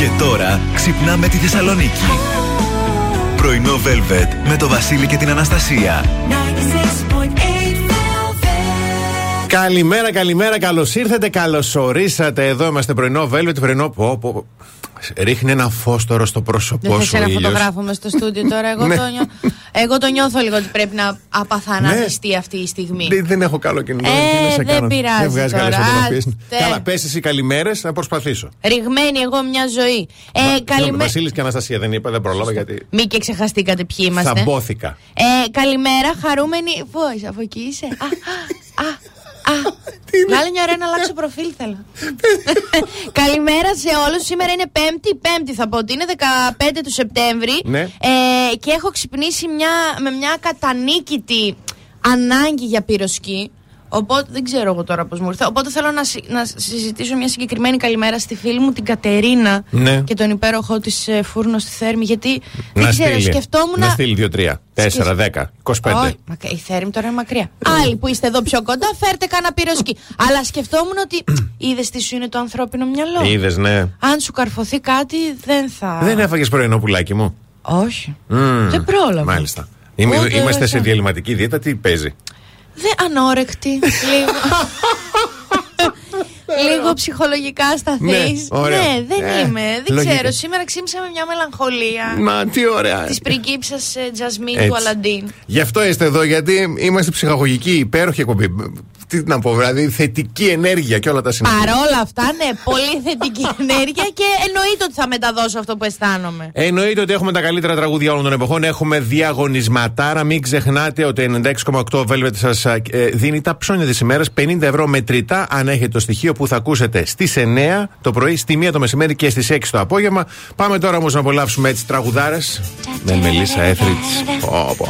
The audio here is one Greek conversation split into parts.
Και τώρα ξυπνάμε τη Θεσσαλονίκη. Πρωινό Velvet με το Βασίλη και την Αναστασία. Καλημέρα, καλημέρα, καλώς ήρθατε, καλώς ορίσατε. Εδώ είμαστε πρωινό Velvet, πρωινό. Πω, πω, Ρίχνει ένα φως τώρα στο πρόσωπό σου. Δεν να φωτογράφουμε στο στούντιο τώρα. Εγώ, ναι. το νιώ... Εγώ το νιώθω λίγο ότι πρέπει να απαθανατιστεί ναι. αυτή η στιγμή. Δεν έχω καλό κινητό. Ε, δεν πειράζει. Δεν βγάζει καλές φωτογραφίες. Καλά, πες εσύ καλημέρες, να προσπαθήσω. Ριγμένη εγώ μια ζωή. Ε, καλημέ... Βασίλης και Αναστασία δεν είπα, δεν πρόλαβα γιατί. Μη και ξεχαστήκατε ποιοι είμαστε. Θα μπόθηκα. Ε, καλημέρα, χαρούμενη. Πώ, αφού εκεί είσαι. Α, α, Άλλη μια ώρα να αλλάξω προφίλ θέλω. Καλημέρα σε όλους. Σήμερα είναι Πέμπτη. Πέμπτη θα πω ότι είναι 15 του Σεπτέμβρη. Ναι. Ε, και έχω ξυπνήσει μια, με μια κατανίκητη ανάγκη για πυροσκή. Οπότε δεν ξέρω εγώ τώρα πώς μου ήρθε. Οπότε θέλω να, να συζητήσω μια συγκεκριμένη καλημέρα στη φίλη μου την Κατερίνα ναι. και τον υπέροχό της ε, φούρνο στη Θέρμη. Γιατί να δεν ξέρω, σκεφτόμουν. Να στείλει 2-3, 4, 10, 25. Όχι, η Θέρμη τώρα είναι μακριά. Άλλοι που είστε εδώ πιο κοντά, φέρτε κανένα πυροσκή. Αλλά σκεφτόμουν ότι είδες τι σου είναι το ανθρώπινο μυαλό. Είδες, ναι. Αν σου καρφωθεί κάτι, δεν θα. Δεν έφαγες πρωινό πουλάκι μου. Όχι. Δεν πρόλαβα. Μάλιστα. Είμαστε σε διαλυματική δίαιτα, τι παίζει; Δεν ανόρεκτη. Λίγο. Λίγο ψυχολογικά σταθή. Ναι, ναι, δεν ε, είμαι. Δεν ξέρω. Σήμερα ξύμισα με μια μελαγχολία. Μα τι ωραία. Της πριγκίψα ε, Τζασμίν του Αλαντίν. Γι' αυτό είστε εδώ, γιατί είμαστε ψυχαγωγικοί, υπέροχοι εκπομπή τι να πω, δηλαδή θετική ενέργεια και όλα τα συνέχεια. Παρόλα αυτά, ναι, πολύ θετική ενέργεια και εννοείται ότι θα μεταδώσω αυτό που αισθάνομαι. Εννοείται ότι έχουμε τα καλύτερα τραγούδια όλων των εποχών. Έχουμε διαγωνισματάρα. Μην ξεχνάτε ότι 96,8 Velvet σας ε, δίνει τα ψώνια της ημέρας 50 ευρώ μετρητά. Αν έχετε το στοιχείο που θα ακούσετε στις 9 το πρωί, στη 1 το μεσημέρι και στις 6 το απόγευμα. Πάμε τώρα όμως να απολαύσουμε έτσι τραγουδάρες. Με Μελίσσα Έθριτς.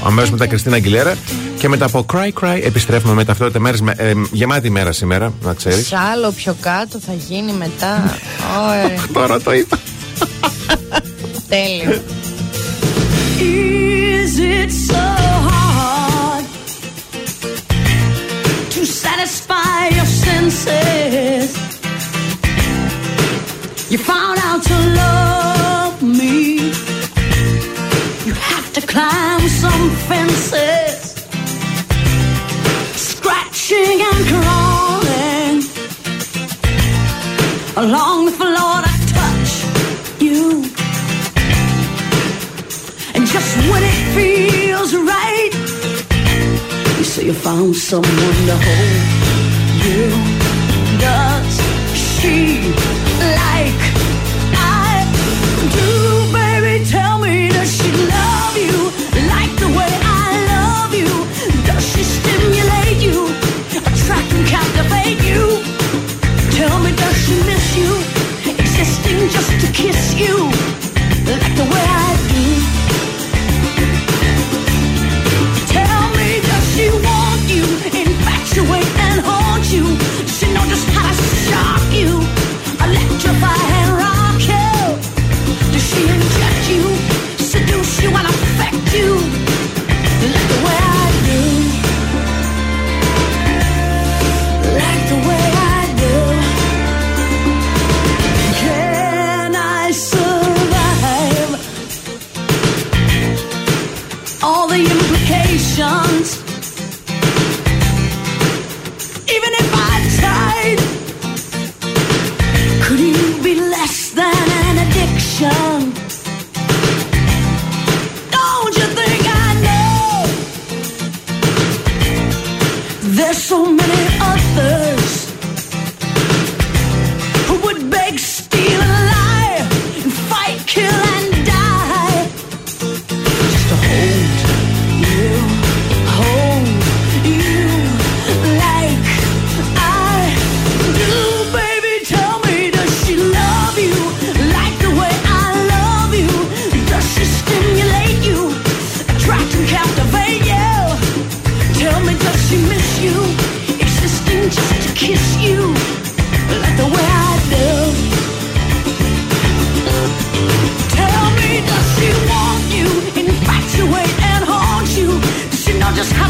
Αμέσως μετά Κριστίνα Αγγιλέρα. Και μετά από Cry Cry επιστρέφουμε με ταυτότητα μέρες ε, γεμάτη μέρα σήμερα, να ξέρεις. Σ' άλλο πιο κάτω θα γίνει μετά. Τώρα το είπα. Τέλειο. Is it so hard to satisfy your senses? You found out to love me. You have to climb some fences. scratching and crawling along the floor to touch you. And just when it feels right, you you found someone to hold you. Does she like I do? Baby, tell me, does she love you like the way I love you? Does she stimulate you? attract and captivate you. Tell me, does she miss you? Existing just to kiss you, situation addiction? Don't you think I know? There's so many others just how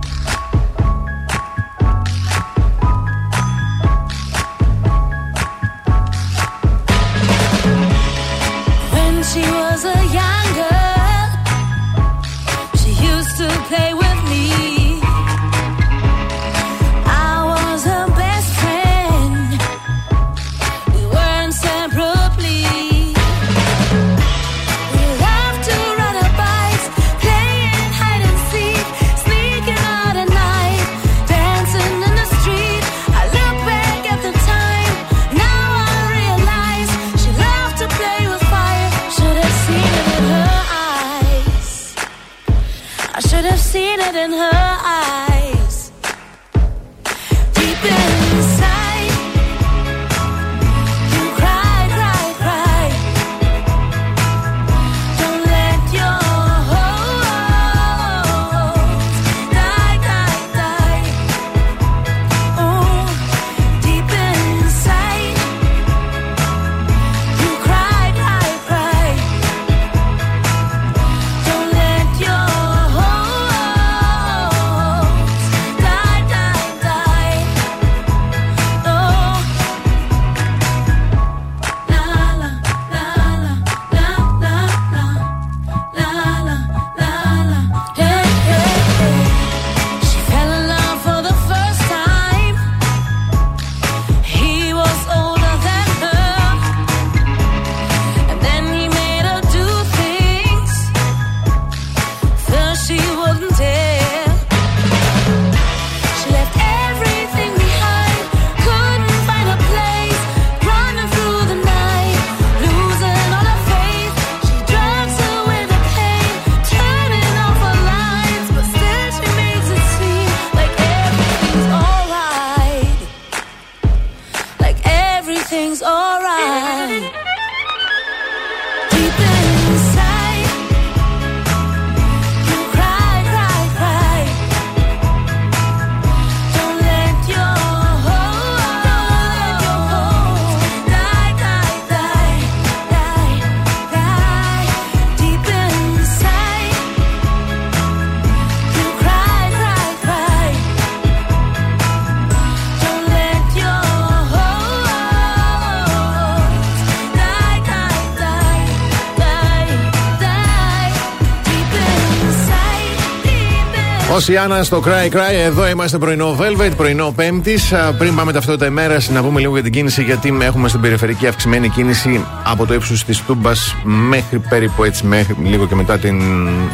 Ιάννα στο Cry Cry. Εδώ είμαστε πρωινό Velvet, πρωινό Πέμπτης. Πριν πάμε ταυτότητα ημέρας, να πούμε λίγο για την κίνηση, γιατί έχουμε στην περιφερειακή αυξημένη κίνηση από το ύψος της Τούμπας μέχρι περίπου έτσι, μέχρι, λίγο και μετά την.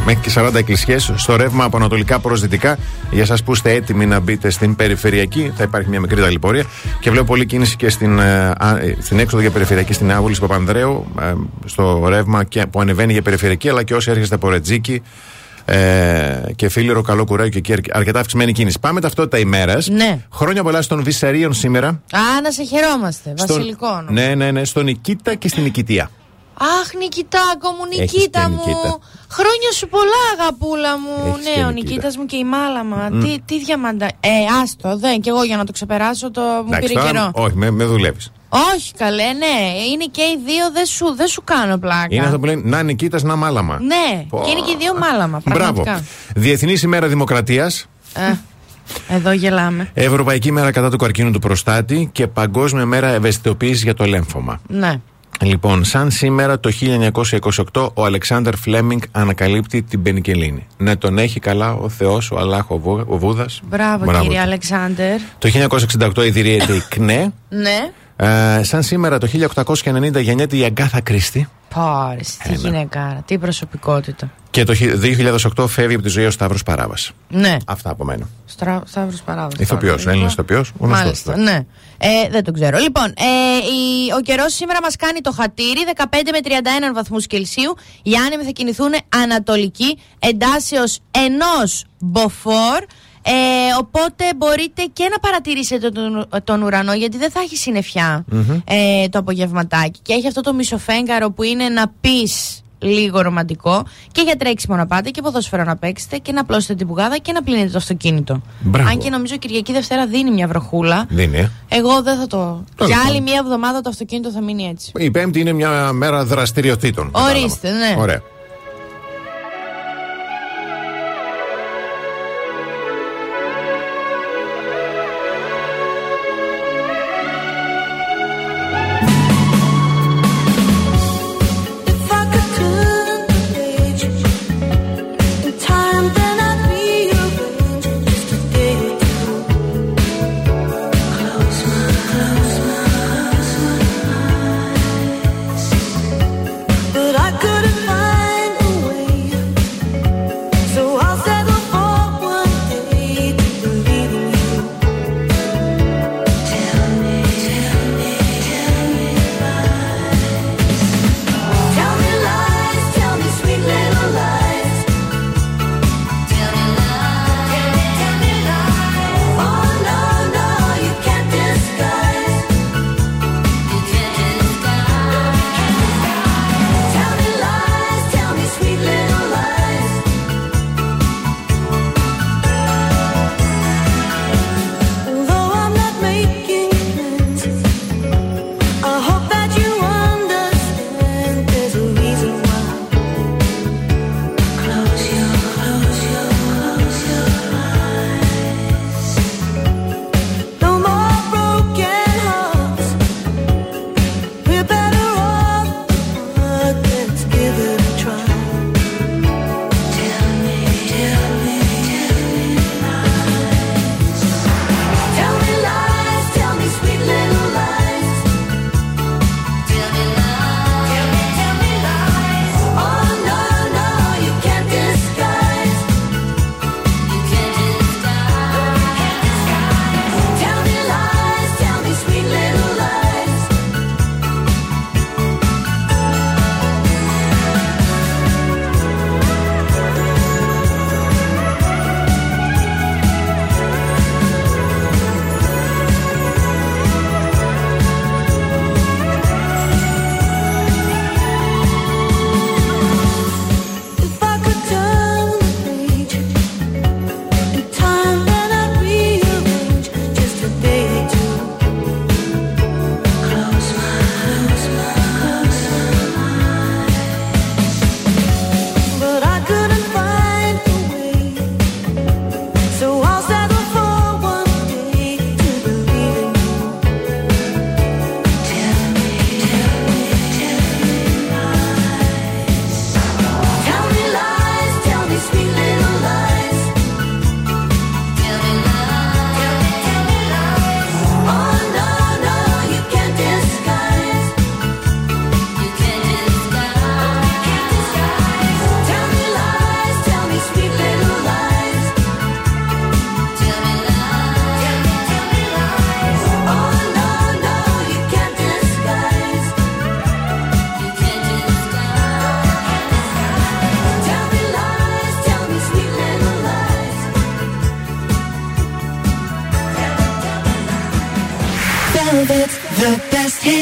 μέχρι και 40 εκκλησιές. Στο ρεύμα από ανατολικά προς δυτικά. Για εσά που είστε έτοιμοι να μπείτε στην περιφερειακή, θα υπάρχει μια μικρή ταλαιπωρία. Και βλέπω πολλή κίνηση και στην, ε, ε, στην έξοδο για περιφερειακή στην Άβολη Παπανδρέου, ε, στο ρεύμα και, που ανεβαίνει για περιφερειακή, αλλά και όσοι έρχεστε από Ρετζίκη ε, και φίλιρο, καλό κουράγιο και εκεί αρκετά αυξημένη κίνηση. Πάμε ταυτότητα ημέρας. Ναι. Χρόνια πολλά στον Βυσσαρίων σήμερα. Α, να σε χαιρόμαστε. Βασιλικό. Ναι, ναι, ναι. Στον Νικήτα και στην Νικητία. Αχ, Νικητάκο μου, Νικήτα μου. Χρόνια σου πολλά, αγαπούλα μου. ναι, ο Νικήτα μου και η μάλαμα. Mm. Τι, τι διαμαντά. Ε, άστο, δεν. Κι εγώ για να το ξεπεράσω το μου πήρε καιρό. Όχι, με, με δουλεύεις. Όχι, καλέ, ναι. Είναι και οι δύο, δεν σου, δεν σου κάνω πλάκα. Είναι αυτό που λένε να νικήτας να μάλαμα. Ναι, και είναι και οι δύο μάλαμα. Μπράβο. Διεθνής ημέρα Δημοκρατίας. Ε, εδώ γελάμε. Ευρωπαϊκή μέρα κατά του καρκίνου του προστάτη και Παγκόσμια μέρα ευαισθητοποίησης για το λέμφωμα. Ναι. Λοιπόν, σαν σήμερα το 1928 ο Αλεξάνδρ Φλέμινγκ ανακαλύπτει την πενικελίνη. Ναι, τον έχει καλά ο Θεός, ο Αλάχ, ο, Βου, ο Βούδας. Μπράβο, Μπράβο, κύριε Αλεξάνδρ. Το 1968 ιδρύεται η ΚΝΕ. ναι. Ε, σαν σήμερα το 1890 γεννιέται η Αγκάθα Κρίστη. Πάρε, τι γυναίκα, τι προσωπικότητα. Και το 2008 φεύγει από τη ζωή ο Σταύρος Παράβας. Ναι. Αυτά από μένα. Σταύρος Παράβας. Ηθοποιός, Έλληνας ηθοποιός. Μάλιστα, ναι. Ε, δεν το ξέρω. Λοιπόν, ε, η, ο καιρός σήμερα μας κάνει το χατήρι 15 με 31 βαθμούς Κελσίου. Οι άνεμοι θα κινηθούν ανατολική εντάσεω ενός μποφόρ. Ε, οπότε μπορείτε και να παρατηρήσετε τον, τον ουρανό γιατί δεν θα έχει ε, το απογευματάκι και έχει αυτό το μισοφέγγαρο που είναι να πεις λίγο ρομαντικό και για τρέξιμο να πάτε και ποδόσφαιρο να παίξετε και να απλώσετε την πουγάδα και να πλύνετε το αυτοκίνητο. Μπράβο. Αν και νομίζω Κυριακή Δευτέρα δίνει μια βροχούλα. Δίνει. Εγώ δεν θα το. Για άλλη μια εβδομάδα το αυτοκίνητο θα μείνει έτσι. Η Πέμπτη είναι μια μέρα δραστηριοτήτων. Ορίστε, ναι. Ωραία.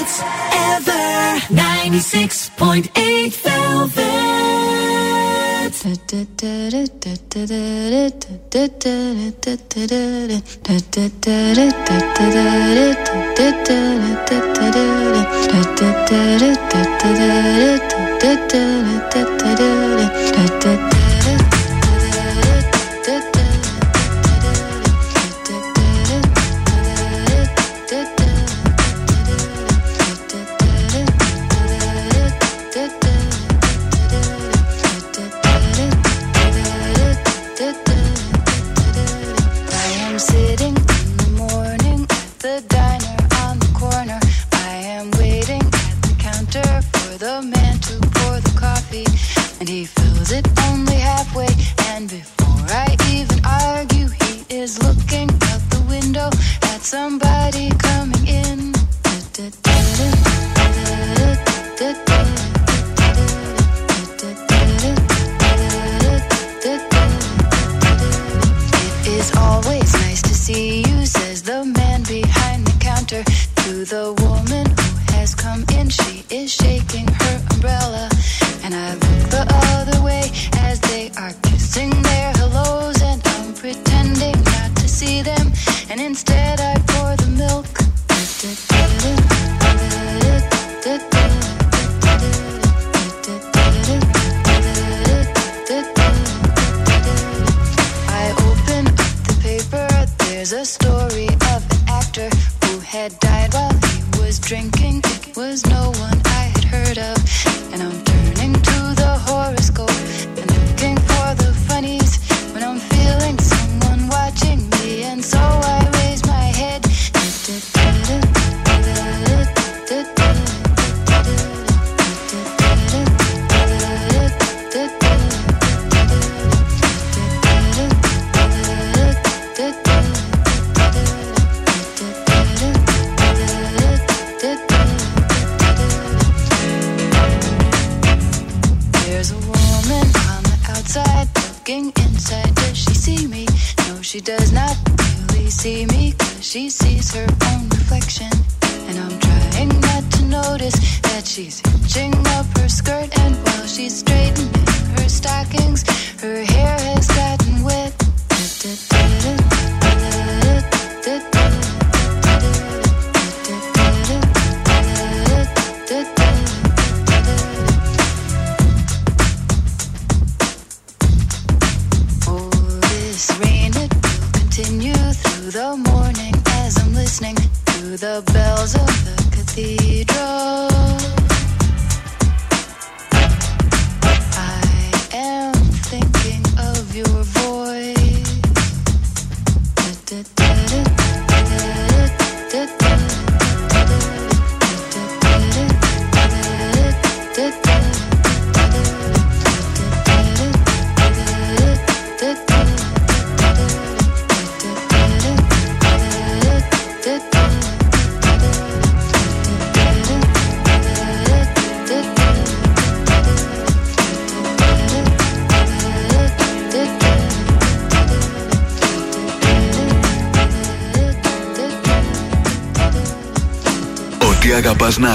lights.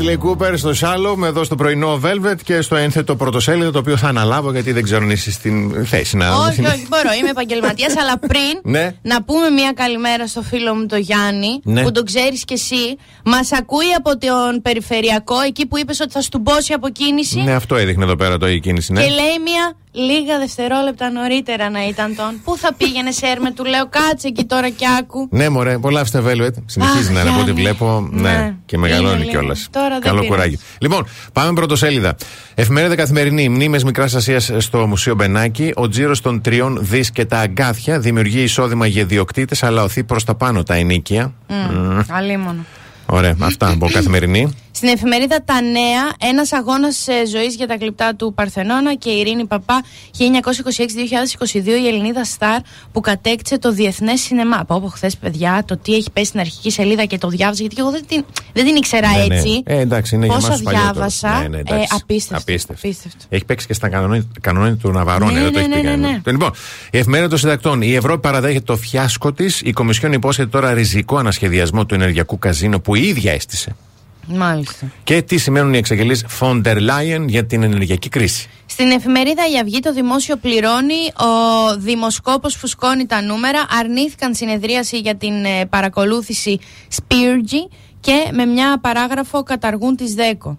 Bradley Cooper στο Shalom, εδώ στο πρωινό Velvet και στο ένθετο πρωτοσέλιδο το οποίο θα αναλάβω γιατί δεν ξέρω αν είσαι στην θέση να. Όχι, όχι, μπορώ. Είμαι επαγγελματίας, αλλά πριν Ναι. να πούμε μια καλημέρα στο φίλο μου τον Γιάννη, Ναι. που τον ξέρεις κι εσύ. Μας ακούει από τον περιφερειακό, εκεί που είπες ότι θα στουμπώσει από κίνηση. Ναι, αυτό έδειχνε εδώ πέρα το η κίνηση, ναι. Και λέει μια λίγα δευτερόλεπτα νωρίτερα να ήταν τον. Πού θα πήγαινε, Σέρμε, του λέω κάτσε εκεί τώρα κι άκου. Ναι, μωρέ, απολαύστε Velvet. Συνεχίζει Αχ, να είναι από ό,τι Γιάννη. βλέπω. Ναι, Ναι. και μεγαλώνει Είναι κιόλας. λίγο. Τώρα δεν Καλό πειράζει. κουράγιο. Λοιπόν, πάμε πρωτοσέλιδα. Εφημερίδα καθημερινή. Μνήμες Μικράς Ασίας στο Μουσείο Μπενάκη. Ο τζίρος των τριών δις και τα αγκάθια δημιουργεί εισόδημα για διοκτήτε, αλλά οθεί προς τα πάνω τα ενίκια. Μμμ. Αλίμονο. Ωραία, αυτά από καθημερινή. Στην εφημερίδα Τα Νέα, ένας αγώνας ζωής για τα κλειπτά του Παρθενώνα και η Ειρήνη Παπά 1926-2022, η Ελληνίδα Σταρ που κατέκτησε το διεθνές σινεμά. Από όπου χθες, παιδιά, το τι έχει πέσει στην αρχική σελίδα και το διάβασα, γιατί εγώ δεν την, δεν την ήξερα Ναι, ναι. έτσι. Ε, εντάξει, είναι για Πόσα εμάς παλιότερο. διάβασα. Ναι, ναι, εντάξει. ε, απίστευτο. Απίστευτο. απίστευτο. Έχει παίξει και στα κανόνια, κανόνια του Ναβαρόνε. Ναι, δεν το ναι, έχει πει ναι, ναι, κανένα. ναι. Λοιπόν, η εφημερίδα των συντακτών. Η Ευρώπη παραδέχεται το φιάσκο της. Η Κομισιόν υπόσχεται τώρα ριζικό ανασχεδιασμό του ενεργειακού καζίνο που η ίδια έστησε. Μάλιστα. Και τι σημαίνουν οι εξαγγελίες Φόντερ Λάιεν για την ενεργειακή κρίση; Στην εφημερίδα Η Αυγή το δημόσιο πληρώνει. Ο δημοσκόπος φουσκώνει τα νούμερα. Αρνήθηκαν συνεδρίαση για την ε, παρακολούθηση Σπίρτζι και με μια παράγραφο καταργούν τις ΔΕΚΟ.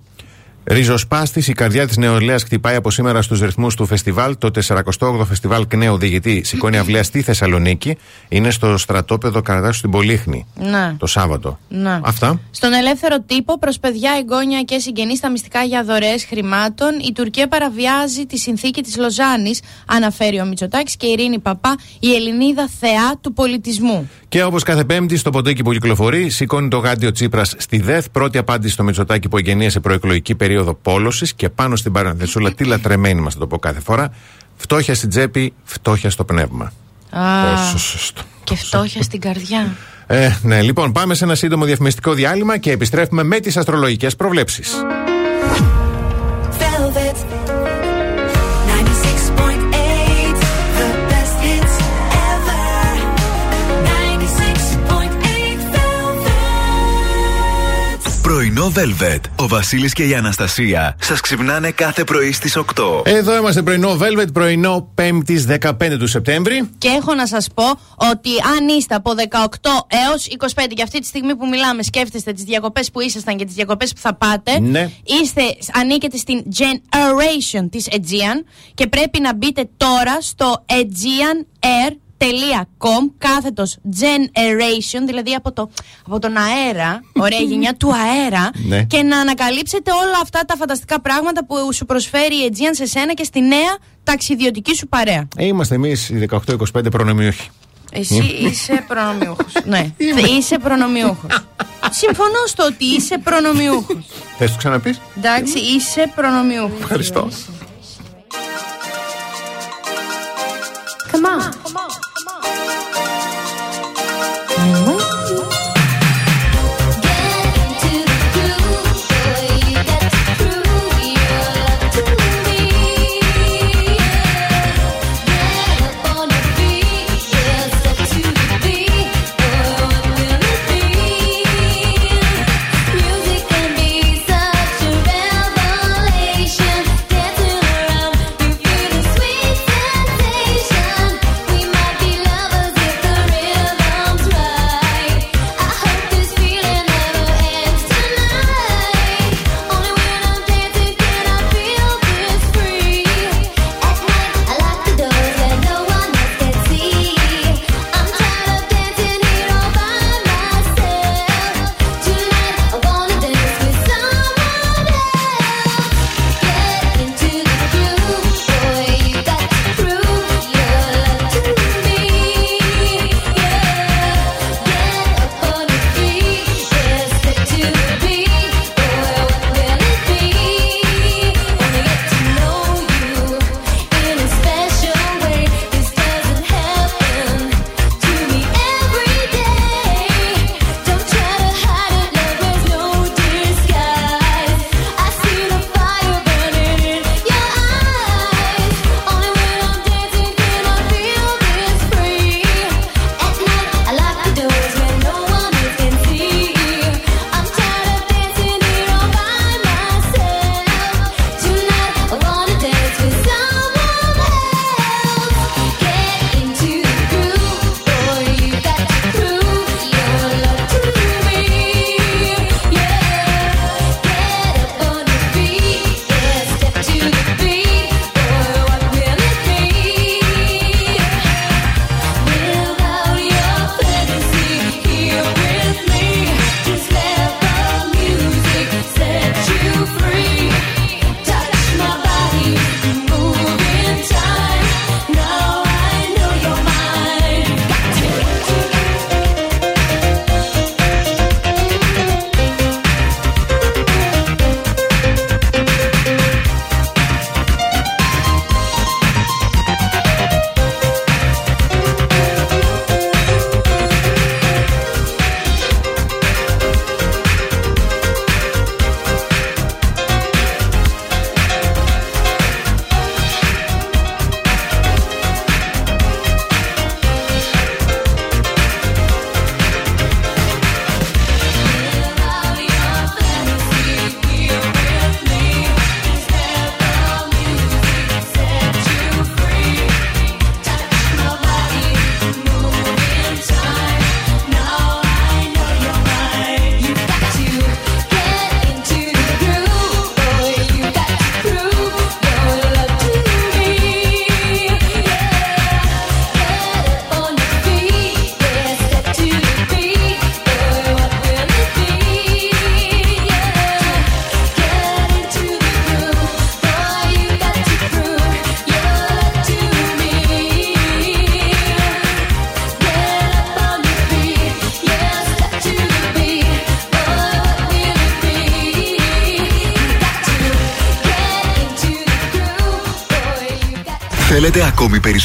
Ριζοσπάστης, η καρδιά της νεολαία χτυπάει από σήμερα στους ρυθμούς του φεστιβάλ. Το 48ο φεστιβάλ Κνέο Διηγητή σηκώνει αυλαίας στη Θεσσαλονίκη. Είναι στο στρατόπεδο Καρδάσου στην Πολύχνη. Ναι. Το Σάββατο. Ναι. Αυτά. Στον ελεύθερο τύπο, προς παιδιά, εγγόνια και συγγενείς τα μυστικά για δωρεές χρημάτων, η Τουρκία παραβιάζει τη συνθήκη της Λοζάνης, αναφέρει ο Μητσοτάκης και η Ειρήνη Παπά, η Ελληνίδα θεά του πολιτισμού. Και όπως κάθε Πέμπτη, στο ποντίκι που κυκλοφορεί, σηκώνει το γάντιο Τσίπρας στη ΔΕΘ. Πρώτη απάντηση στο Μητσοτάκη που εγγενίασε προεκλογική περίοδο πόλωσης. Και πάνω στην παρανθεσούλα, τι λατρεμένη μας το πω κάθε φορά. Φτώχεια στην τσέπη, φτώχεια στο πνεύμα. Α, Πόσο σωστό. και φτώχεια στην καρδιά. Ε, ναι, λοιπόν, πάμε σε ένα σύντομο διαφημιστικό διάλειμμα και επιστρέφουμε με τις αστρολογικές προβλέψεις. Πρωινό Velvet. Ο Βασίλης και η Αναστασία σας ξυπνάνε κάθε πρωί στις 8. Εδώ είμαστε πρωινό Velvet, πρωινό 5η 15 του Σεπτέμβρη. Και έχω να σας πω ότι αν είστε από 18 έως 25 και αυτή τη στιγμή που μιλάμε, σκέφτεστε τις διακοπές που ήσασταν και τις διακοπές που θα πάτε. Ναι. Είστε, ανήκετε στην Generation της Aegean και πρέπει να μπείτε τώρα στο aegeanair.com κάθετος generation, δηλαδή από, το, από τον αέρα, ωραία γενιά του αέρα, Ναι. και να ανακαλύψετε όλα αυτά τα φανταστικά πράγματα που σου προσφέρει η Aegean σε σένα και στη νέα ταξιδιωτική σου παρέα. Ε, είμαστε εμείς οι 18-25 προνομιούχοι. Εσύ είσαι προνομιούχος. ναι, είσαι προνομιούχος. Συμφωνώ στο ότι είσαι προνομιούχος. Θες το ξαναπείς; Εντάξει, είσαι προνομιούχος. Ευχαριστώ.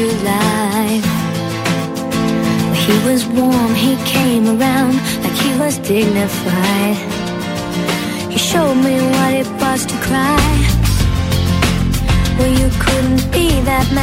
to life. He was warm, he came around like he was dignified. He showed me what it was to cry. Well, you couldn't be that man.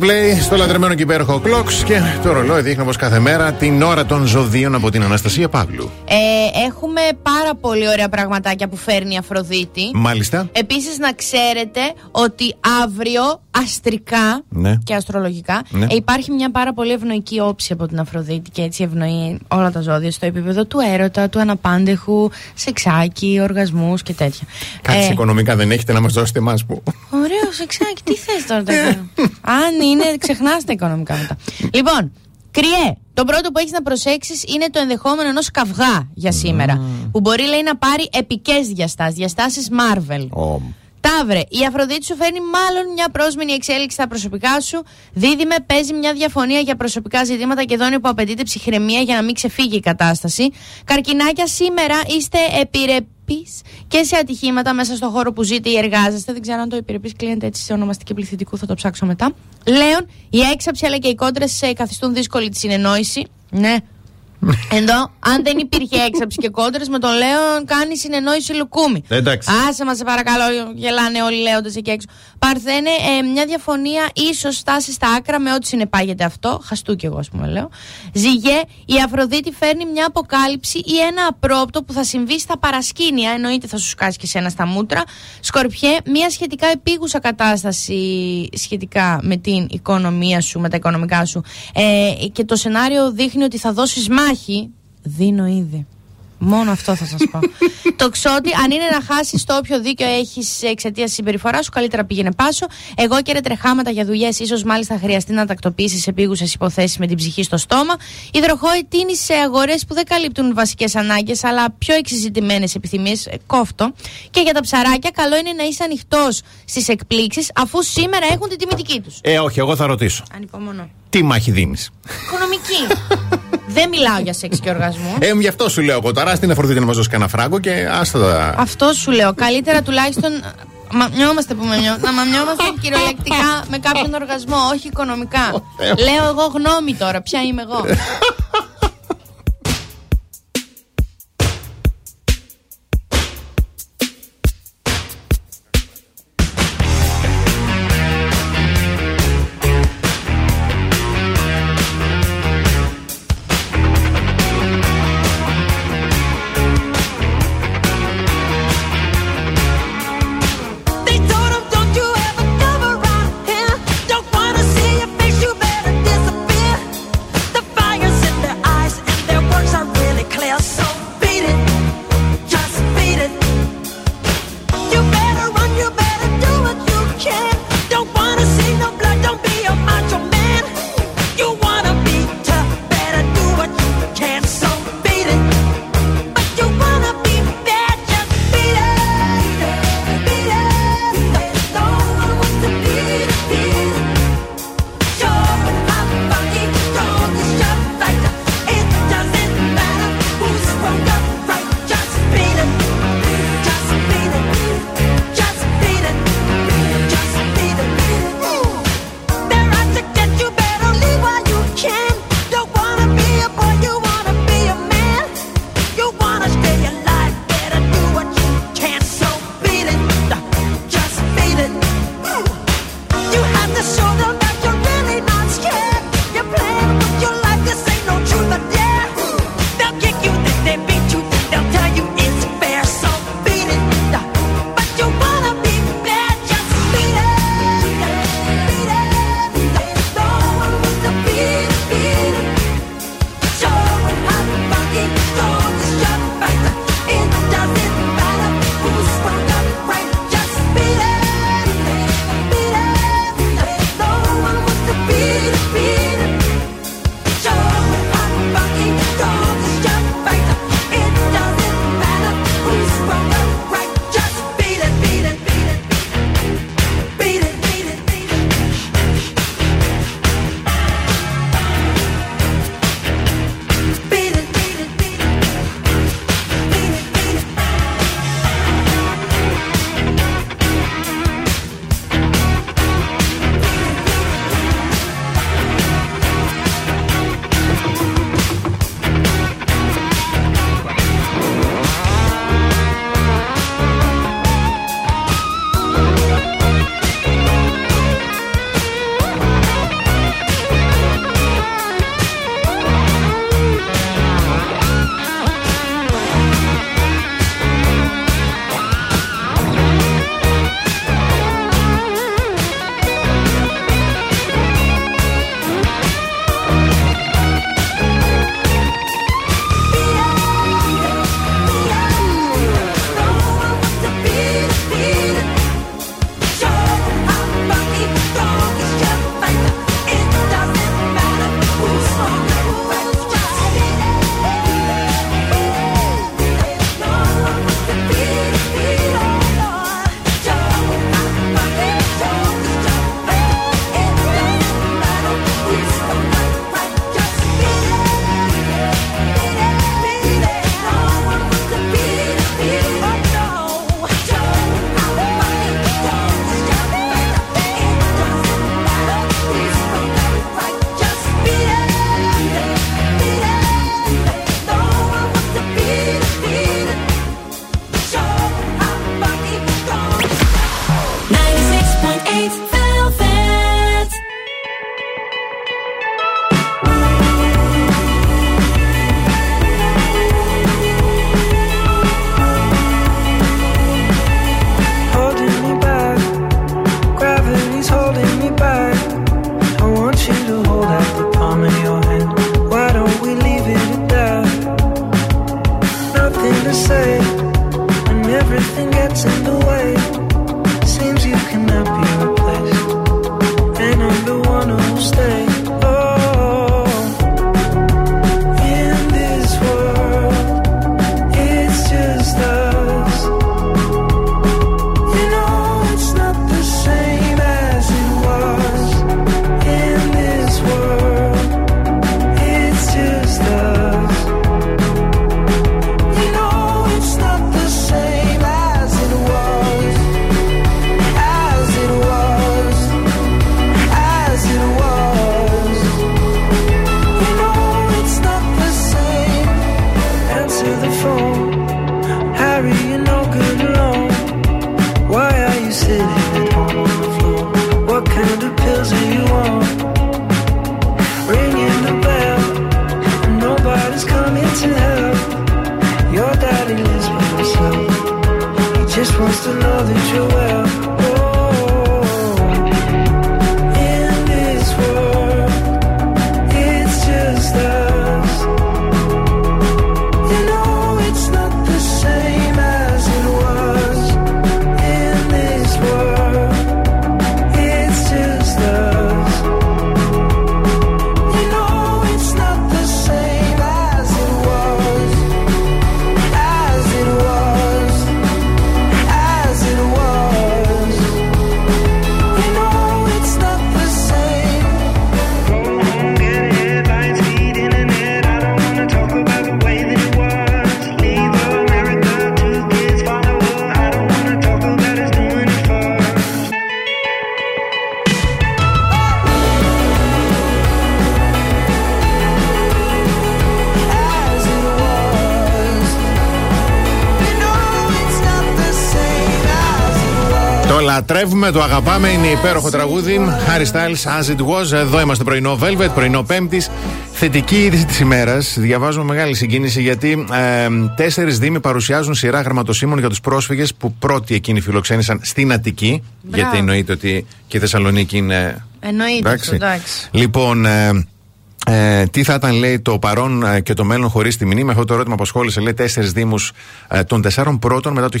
Coldplay στο λατρεμένο και υπέροχο Clocks και το ρολόι δείχνει όπως κάθε μέρα την ώρα των ζωδίων από την Αναστασία Παύλου. Ε, έχουμε πάρα πολύ ωραία πραγματάκια που φέρνει η Αφροδίτη. Μάλιστα. Επίσης να ξέρετε ότι αύριο αστρικά Ναι. και αστρολογικά Ναι. ε, υπάρχει μια πάρα πολύ ευνοϊκή όψη από την Αφροδίτη και έτσι ευνοεί όλα τα ζώδια στο επίπεδο του έρωτα, του αναπάντεχου, σεξάκι, οργασμούς και τέτοια. Κάτι Ε, οικονομικά δεν έχετε να μας δώσετε εμάς που. Ωραίο σεξάκι, τι θες τώρα τα Αν είναι, ξεχνάς τα οικονομικά μετά. Λοιπόν, κρυέ. Το πρώτο που έχεις να προσέξεις είναι το ενδεχόμενο ενός καυγά για σήμερα. Που μπορεί λέει να πάρει επικές διαστάσεις, διαστάσεις Marvel. Ω, Ταύρε, η Αφροδίτη σου φέρνει μάλλον μια πρόσμενη εξέλιξη στα προσωπικά σου. Δίδυμε, παίζει μια διαφωνία για προσωπικά ζητήματα και δόνει που απαιτείται ψυχραιμία για να μην ξεφύγει η κατάσταση. Καρκινάκια, σήμερα είστε επιρρεπεί και σε ατυχήματα μέσα στο χώρο που ζείτε ή εργάζεστε. Δεν ξέρω αν το επιρρεπεί κλείνεται έτσι σε ονομαστική πληθυντικού, θα το ψάξω μετά. Λέων, η έξαψη αλλά και οι κόντρες καθιστούν δύσκολη τη συνεννόηση. Ναι, εδώ, αν δεν υπήρχε έξαψη και κόντρες, με τον Λέον κάνει συνεννόηση λουκούμι. Εντάξει. Άσε μας, σε παρακαλώ, γελάνε όλοι λέοντες εκεί έξω. Παρθένε, ε, μια διαφωνία ίσως φτάσει στα άκρα με ό,τι συνεπάγεται αυτό. Χαστού κι εγώ, ας πούμε, λέω. Ζυγέ, η Αφροδίτη φέρνει μια αποκάλυψη ή ένα απρόπτο που θα συμβεί στα παρασκήνια. Εννοείται θα σου σκάσει και σένα στα μούτρα. Σκορπιέ, μια σχετικά επίγουσα κατάσταση σχετικά με την οικονομία σου, με τα οικονομικά σου. Ε, και το σενάριο δείχνει ότι θα δώσεις μάχη. Δίνω ήδη. Μόνο αυτό θα σας πω. το ξότι, αν είναι να χάσεις το όποιο δίκιο έχεις εξαιτίας της συμπεριφοράς σου, καλύτερα πήγαινε πάσο. Εγώ και ρε τρεχάματα για δουλειές, ίσως μάλιστα χρειαστεί να τακτοποιήσεις επίγουσες υποθέσεις με την ψυχή στο στόμα. Υδροχόη τίνει σε αγορές που δεν καλύπτουν βασικές ανάγκες, αλλά πιο εξειζητημένε επιθυμίες. Κόφτο. Και για τα ψαράκια, καλό είναι να είσαι ανοιχτός στις εκπλήξεις, αφού σήμερα έχουν την τιμητική τους. Ε, όχι, εγώ θα ρωτήσω. Ανυπομονώ. Τι μάχη δίνεις; Οικονομική. δεν μιλάω για σεξ και οργασμό. Ε, γι' αυτό σου λέω εγώ τώρα. Στην Αφροδίτη να μα δώσει κανένα φράγκο και άστα τα. Αυτό σου λέω. Καλύτερα τουλάχιστον. Μαμιόμαστε που μαμιώ. Να μαμιόμαστε κυριολεκτικά με κάποιον οργασμό, όχι οικονομικά. λέω εγώ γνώμη τώρα. Ποια είμαι εγώ. Το λατρεύουμε, το αγαπάμε, είναι υπέροχο τραγούδι. Harry Styles, As It Was. Εδώ είμαστε πρωινό Velvet, πρωινό Πέμπτης. Θετική είδηση της ημέρας. Διαβάζουμε μεγάλη συγκίνηση γιατί ε, τέσσερις Δήμοι παρουσιάζουν σειρά γραμματοσύμων για τους πρόσφυγες που πρώτοι εκείνοι φιλοξένησαν στην Αττική. Μπράβο. Γιατί εννοείται ότι και η Θεσσαλονίκη είναι. Εννοείται. Εντάξει. εντάξει. Λοιπόν, ε, ε, τι θα ήταν, λέει, το παρόν ε, και το μέλλον χωρίς τη μνήμη; Αυτό το ερώτημα απασχόλησε, λέει, τέσσερις Δήμους ε, των τεσσάρων πρώτων μετά το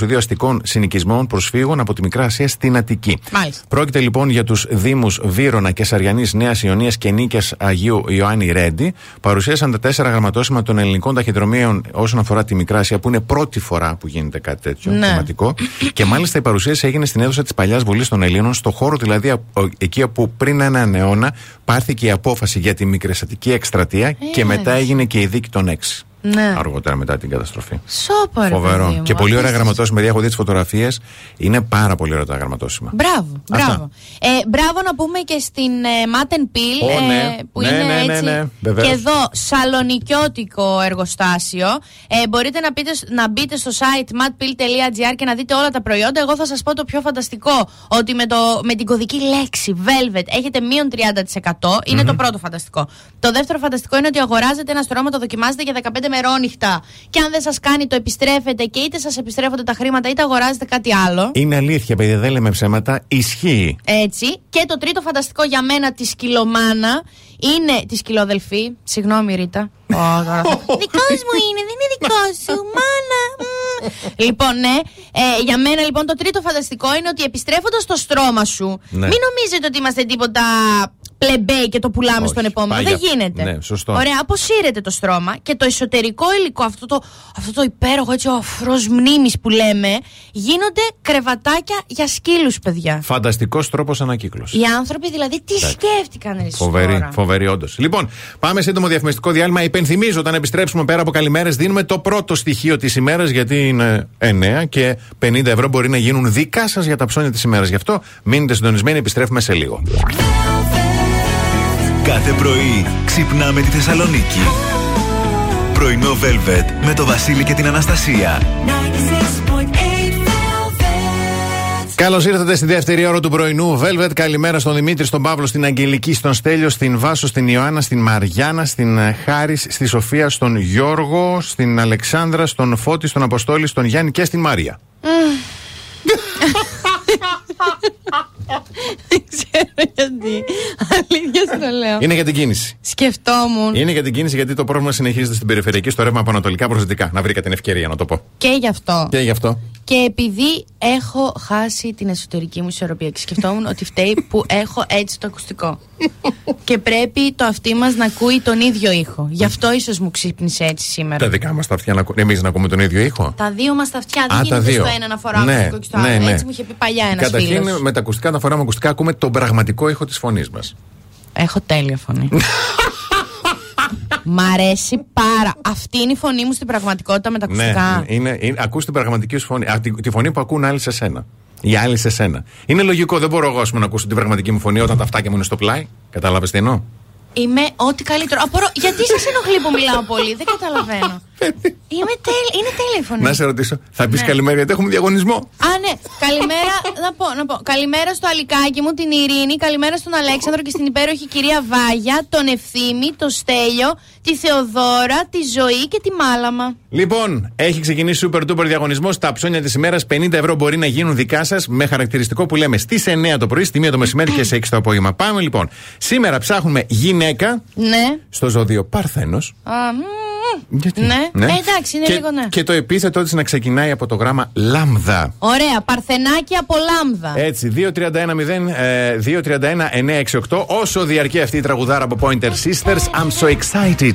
1922 αστικών συνοικισμών προσφύγων από τη Μικρά Ασία στην Αττική. Μάλιστα. Πρόκειται λοιπόν για τους Δήμους Βύρονα και Σαριανή Νέας Ιωνίας και Νίκαια Αγίου Ιωάννη Ρέντι. Παρουσίασαν τα τέσσερα γραμματόσημα των ελληνικών ταχυδρομείων όσον αφορά τη Μικρά Ασία, που είναι πρώτη φορά που γίνεται κάτι τέτοιο Ναι. θεματικό. και μάλιστα η παρουσίαση έγινε στην αίθουσα της παλιάς Βουλής των Ελλήνων, στο χώρο δηλαδή α- ο- εκεί όπου πριν έναν αιώνα πάρθηκε η απόφαση για τη μικρασιατική εκστρατεία και μετά έγινε και η δίκη των έξι. Ναι. Αργότερα μετά την καταστροφή. Σόπα, ρε παιδί Φοβερό. μου, Και πολύ ωραία απίστευτο. γραμματόσημα. Δηλαδή, έχω δει τις φωτογραφίες. Είναι πάρα πολύ ωραία τα γραμματόσημα. Μπράβο, μπράβο. Ε, μπράβο να πούμε και στην ε, Μάτεν Πιλ Ω, ναι. που Ναι, είναι ναι, ναι, έτσι. ναι, βεβαίως. και εδώ σαλονικιώτικο εργοστάσιο. Ε, μπορείτε να, πείτε, να μπείτε στο site matpil.gr και να δείτε όλα τα προϊόντα. Εγώ θα σας πω το πιο φανταστικό. Ότι με, το, με την κωδική λέξη Velvet έχετε μείον 30%. ειναι το πρώτο φανταστικό. Το δεύτερο φανταστικό είναι ότι αγοράζετε ένα στρώμα, το δοκιμάζετε για 15 μερόνυχτα. Και αν δεν σας κάνει, το επιστρέφετε και είτε σας επιστρέφονται τα χρήματα είτε αγοράζετε κάτι άλλο. Είναι αλήθεια, παιδιά, δεν λέμε ψέματα. Ισχύει. Έτσι. Και το τρίτο φανταστικό για μένα τη σκυλομάνα είναι τη σκυλοδελφή. Συγγνώμη, Ρίτα. δικός μου είναι, δεν είναι δικό σου, μάνα. Μμ. λοιπόν, ναι. Ε, για μένα, λοιπόν, το τρίτο φανταστικό είναι ότι επιστρέφοντας το στρώμα σου, Ναι. μην νομίζετε ότι είμαστε τίποτα πλεμπέι και το πουλάμε Όχι, στον επόμενο. πάει Δεν για- γίνεται. Ναι, σωστό. Ωραία, αποσύρετε το στρώμα και το εσωτερικό υλικό, αυτό το, αυτό το υπέροχο έτσι ο αφρός μνήμης που λέμε, γίνονται κρεβατάκια για σκύλους, παιδιά. Φανταστικός τρόπος ανακύκλωσης. Οι άνθρωποι δηλαδή τι σκέφτηκαν ρε, Φοβερή, τώρα; φοβερή όντως. Λοιπόν, πάμε σύντομο διαφημιστικό διάλειμμα. Υπενθυμίζω όταν επιστρέψουμε πέρα από καλημέρες, δίνουμε το πρώτο στοιχείο της ημέρας γιατί είναι 9 και 50 ευρώ μπορεί να γίνουν δικά σας για τα ψώνια της ημέρας. Γι' αυτό μείνετε συντονισμένοι, επιστρέφουμε σε λίγο. Κάθε πρωί ξυπνάμε τη Θεσσαλονίκη. Πρωινό Velvet με το Βασίλη και την Αναστασία. 96.8 Velvet. Καλώς ήρθατε στη δεύτερη ώρα του πρωινού Velvet. Καλημέρα στον Δημήτρη, στον Παύλο, στην Αγγελική, στον Στέλιο, στην Βάσο, στην Ιωάννα, στην Μαριάννα, στην ε, Χάρη, στη Σοφία, στον Γιώργο, στην Αλεξάνδρα, στον Φώτη, στον Αποστόλη, στον Γιάννη και στην Μάρια. Δεν ξέρω γιατί. Αλήθειας σου το λέω. Είναι για την κίνηση. Σκεφτόμουν Είναι για την κίνηση γιατί το πρόβλημα συνεχίζεται στην περιφερειακή στο ρεύμα από ανατολικά προ δυτικά. Να βρήκα την ευκαιρία να το πω. και γι' αυτό. Και γι' αυτό. Και επειδή έχω χάσει την εσωτερική μου ισορροπία και σκεφτόμουν ότι φταίει που έχω έτσι το ακουστικό. και πρέπει το αυτί μας να ακούει τον ίδιο ήχο. Γι' αυτό ίσως μου ξύπνησε έτσι σήμερα. Τα δικά μας τα αυτιά, εμείς να ακούμε τον ίδιο ήχο; Τα δύο μας τα αυτιά δεν Α, τα γίνεται δύο. στο ένα να φοράμε Ναι, ακουστικό και στο άλλο. ναι, ναι. Έτσι μου είχε πει παλιά ένας Καταρχήν φίλος. με τα ακουστικά, τα φοράμε ακουστικά, ακούμε τον πραγματικό ήχο της φωνής μας. Έχω τέλεια φωνή. Μ' αρέσει πάρα. Αυτή είναι η φωνή μου στην πραγματικότητα με τα Ναι, ακουστικά. είναι, είναι, ακούς την πραγματική σου φωνή. Α, τη, τη φωνή που ακούν άλλοι σε σένα. Οι άλλοι σε σένα. Είναι λογικό, δεν μπορώ εγώ ας πούμε, να ακούσω την πραγματική μου φωνή όταν τα αυτάκια μου είναι στο πλάι. Κατάλαβες τι εννοώ; Είμαι ό,τι καλύτερο. Απορώ, γιατί σας ενοχλεί που μιλάω πολύ, δεν καταλαβαίνω. Είμαι τέλεια, είναι τέλεια η φωνή. Να σε ρωτήσω, θα πεις Ναι. καλημέρα γιατί έχουμε διαγωνισμό; Α, ναι. Καλημέρα, να πω, να πω. Καλημέρα στο Αλικάκι μου, την Ειρήνη. Καλημέρα στον Αλέξανδρο και στην υπέροχη κυρία Βάγια, τον Ευθύμη, τον Στέλιο, τη Θεοδόρα, τη Ζωή και τη Μάλαμα. Λοιπόν, έχει ξεκινήσει super duper διαγωνισμός. Τα ψώνια της ημέρας 50 ευρώ μπορεί να γίνουν δικά σας με χαρακτηριστικό που λέμε στις 9 το πρωί, στη 1 το μεσημέρι και σε 6 το απόγευμα. Πάμε λοιπόν. Σήμερα ψάχνουμε γυναίκα Ναι. στο ζώδιο Παρθένο. Α, μμμ. Γιατί; Ναι. Ε, εντάξει, είναι και, λίγο ναι. Και το επίθετό της να ξεκινάει από το γράμμα λάμδα. Ωραία, παρθενάκι από λάμδα. Έτσι, 2-31-0, ε, 2-31-968. Όσο διαρκεί αυτή η τραγουδάρα από Pointer Sisters, I'm so excited.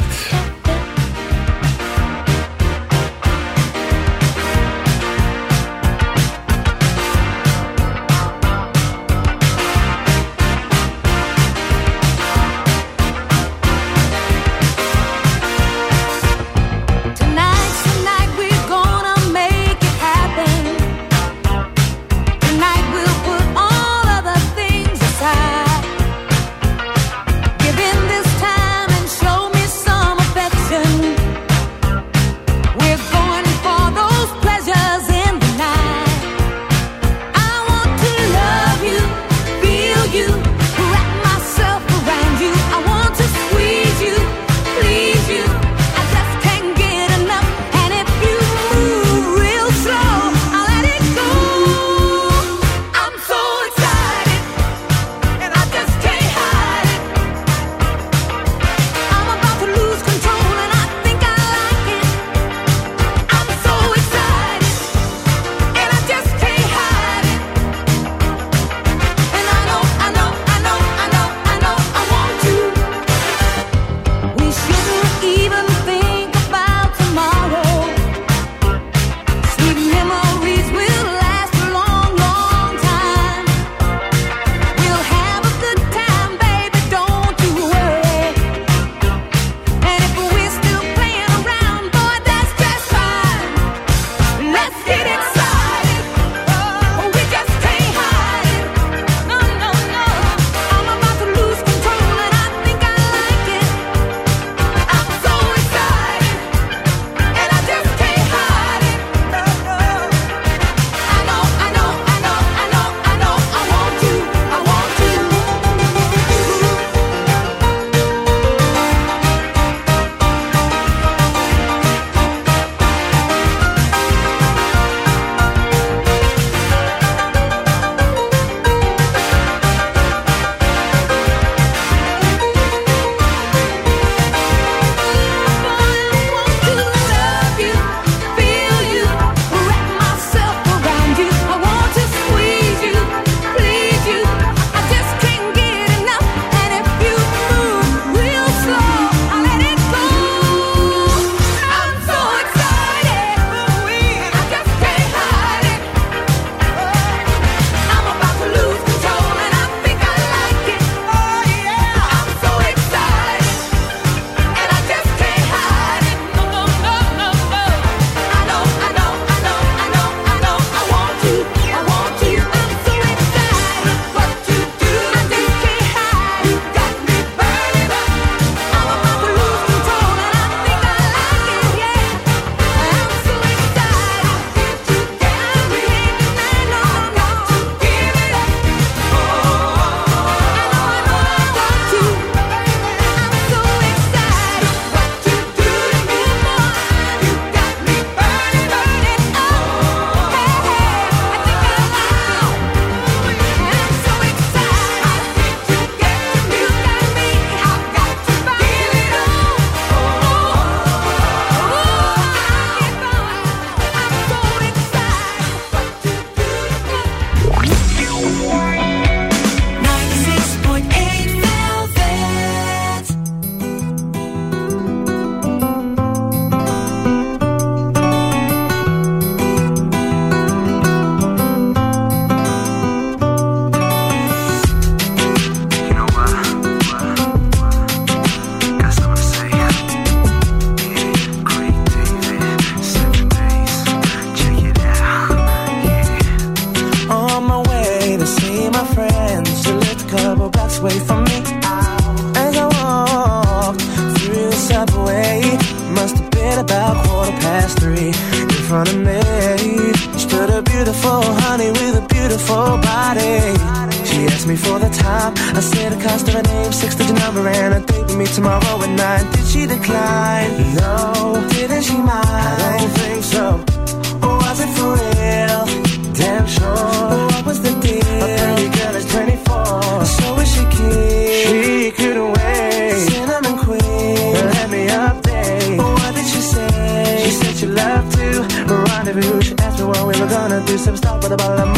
Some stop with a bottle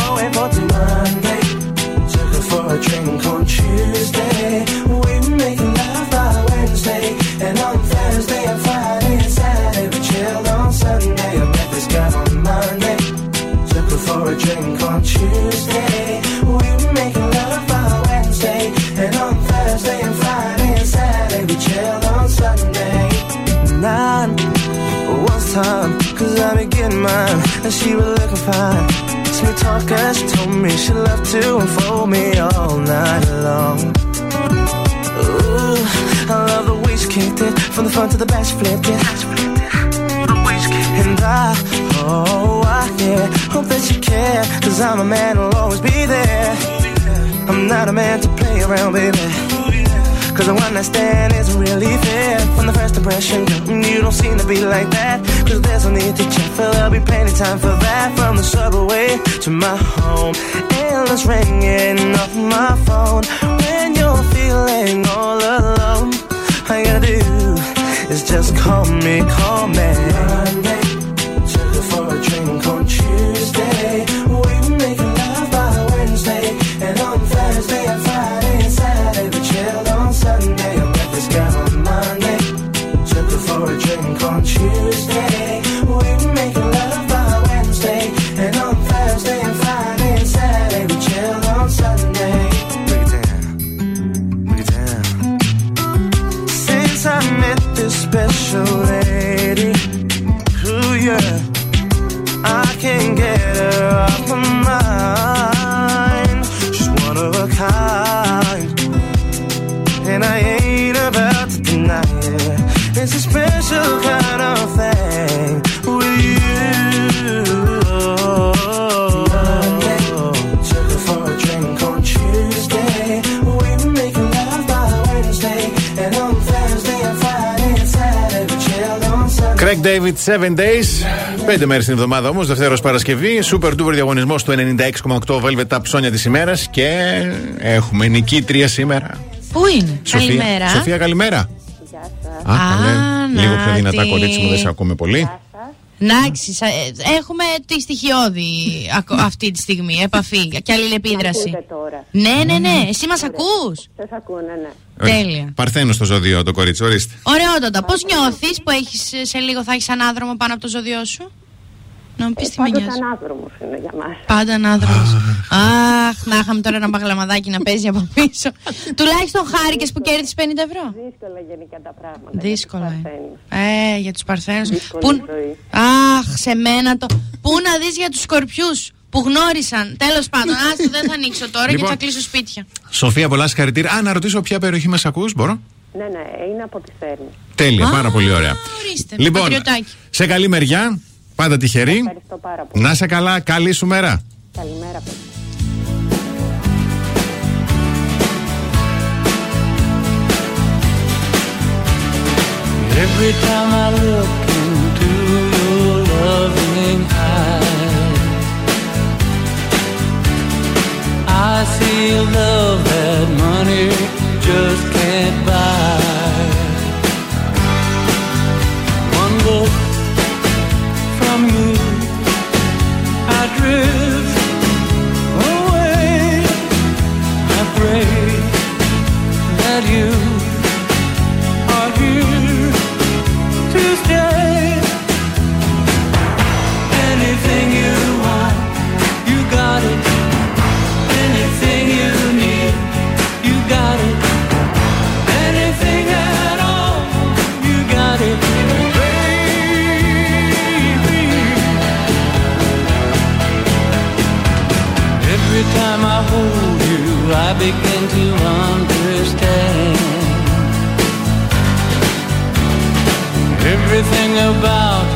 front to the she flipped it. And I, oh, I, yeah, hope that you care. Cause I'm a man who'll always be there. I'm not a man to play around, baby. Cause a one night stand isn't really fair. From the first impression, girl, you don't seem to be like that. Cause there's no need to check, for there'll be plenty time for that. From the subway to my home, endless ringing off my phone. When you're feeling all alone, you gotta do is just call me, call me. Monday, David 7 Days. Πέντε μέρες την εβδομάδα όμως, Δευτέρα Παρασκευή. Super Duper διαγωνισμός του 96,8 Velvet τα ψώνια της ημέρας. Και έχουμε νικήτρια σήμερα. Πού είναι, Σοφία. καλημέρα. Σοφία, καλημέρα. Γεια σας. Α, καλέ. Λίγο πιο δυνατά, Νάτι. κορίτσι μου, δεν σε ακούμε πολύ. Εντάξει, σα- ε, έχουμε τη στοιχειώδη ακο- αυτή τη στιγμή, επαφή και αλληλεπίδραση. Ακούτε τώρα. Ναι, ναι, ναι. Εσύ μας ακούς; Σας ακούω, ναι, ναι. Τέλεια. Παρθένο στο ζώδιο το κορίτσι, ορίστε. Ωραιότατα. Πώς νιώθεις που έχεις, ε, σε λίγο θα έχεις ανάδρομο πάνω από το ζώδιό σου; Να μου πεις τι με Πάντως νοιάζει. ανάδρομος είναι για μας. Πάντα ανάδρομος. Αχ, να είχαμε τώρα ένα μπαγλαμαδάκι να παίζει από πίσω. Τουλάχιστον χάρηκες που κέρδισες 50 ευρώ. Δύσκολα γενικά τα πράγματα. Δύσκολα. για τους ε. παρθένους. Ε, για τους Παρθένους. Δύσκολη Πού... ζωή. Αχ, σε μένα το. Πού να δεις για τους σκορπιούς; Που γνώρισαν. Τέλος πάντων, άστο δεν θα ανοίξω τώρα Λοιπόν. και θα κλείσω σπίτια. Σοφία, πολλά συγχαρητήρια. Α, να ρωτήσω ποια περιοχή μας ακούς, μπορώ; Ναι, ναι, είναι από τη Θέρμη. Τέλεια, Α, πάρα πολύ ωραία. ορίστε, λοιπόν, πατριωτάκι. σε καλή μεριά, πάντα τυχερή. Ευχαριστώ πάρα πολύ. Να σε καλά, καλή σου μέρα. Καλημέρα, παιδιά. Every time I look into your loving eyes, I see a love that money just can't buy. One look from you, I drift away. I pray that you Everything about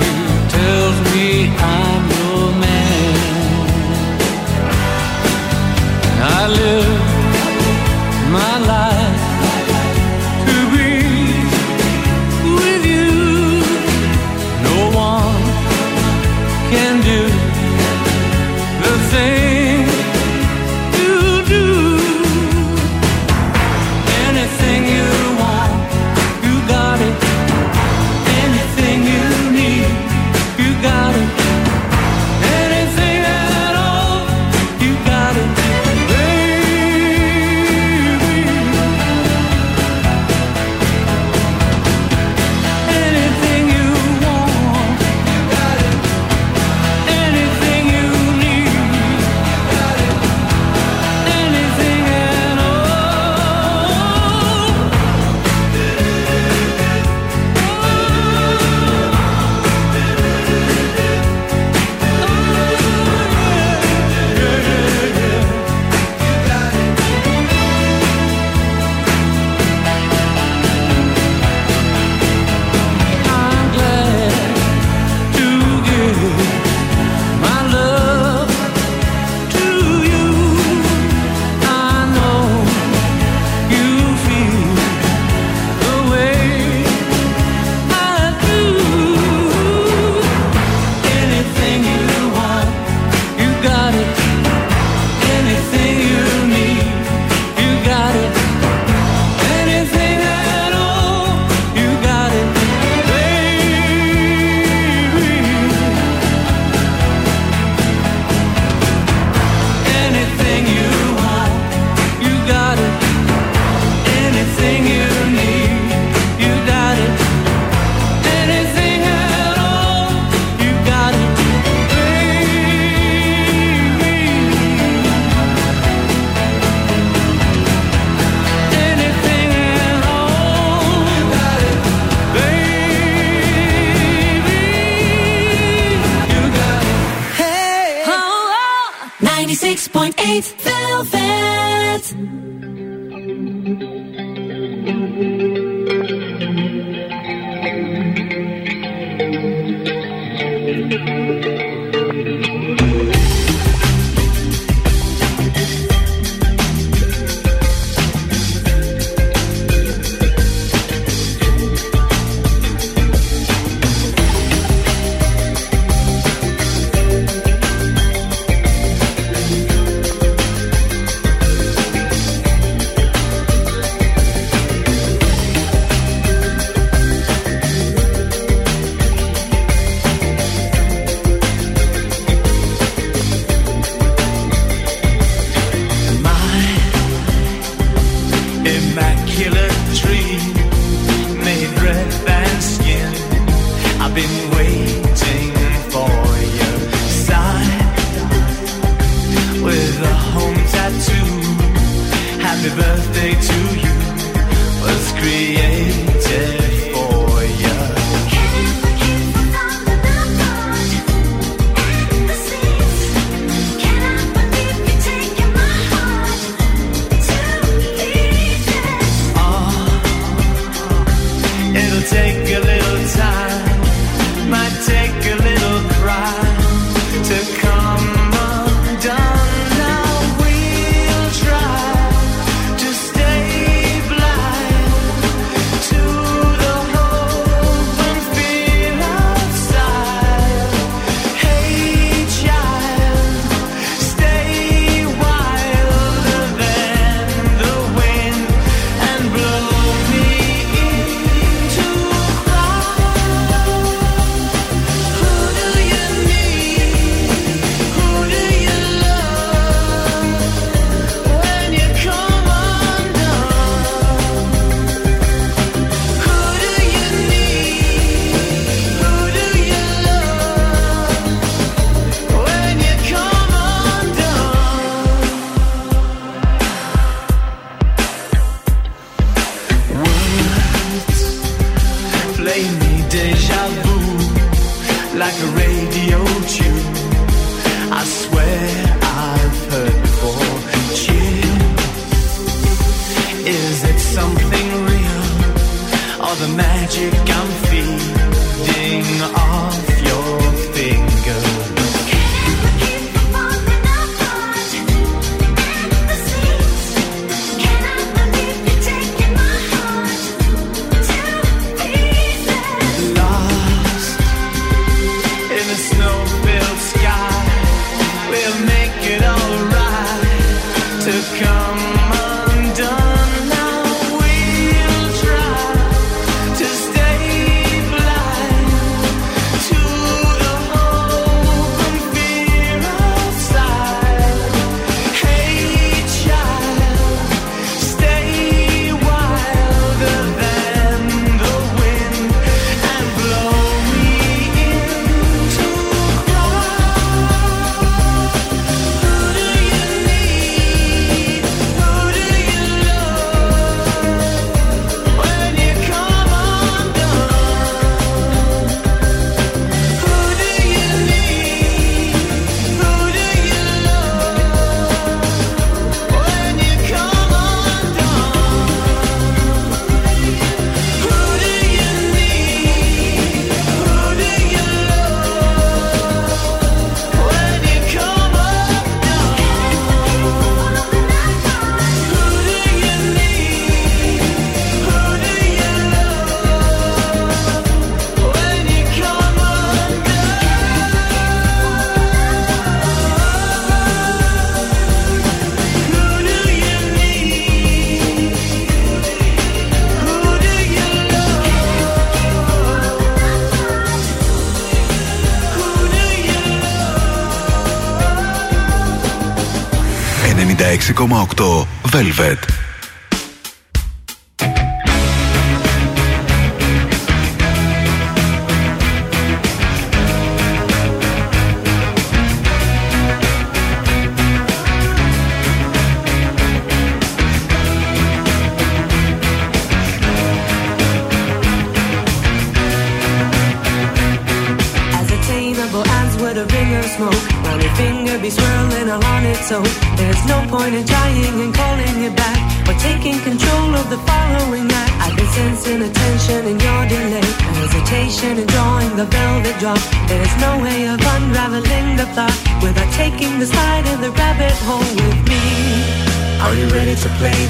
Velvet.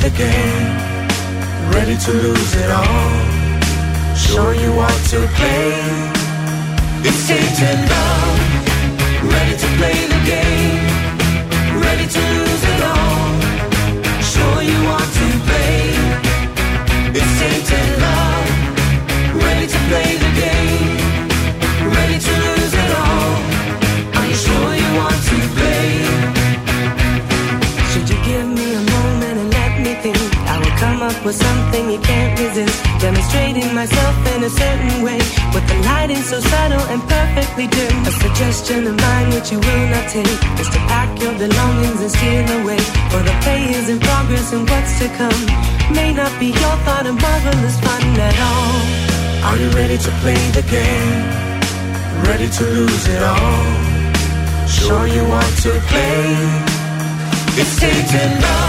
the game, ready to lose it all. Show you what to play. It's Satan down, ready to play the game, ready to lose it all. Show you what to play. It's Satan love, ready to play the game. up something you can't resist. Demonstrating myself in a certain way with the lighting so subtle and perfectly dim. A suggestion of mine which you will not take is to pack your belongings and steal away. For the play is in progress and what's to come may not be your thought of marvelous fun at all. Are you ready to play the game? Ready to lose it all? Sure you want to play? It's taken love.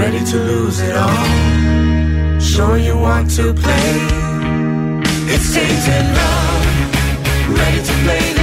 Ready to lose it all. Sure you want to play. It's tainted love. Ready to play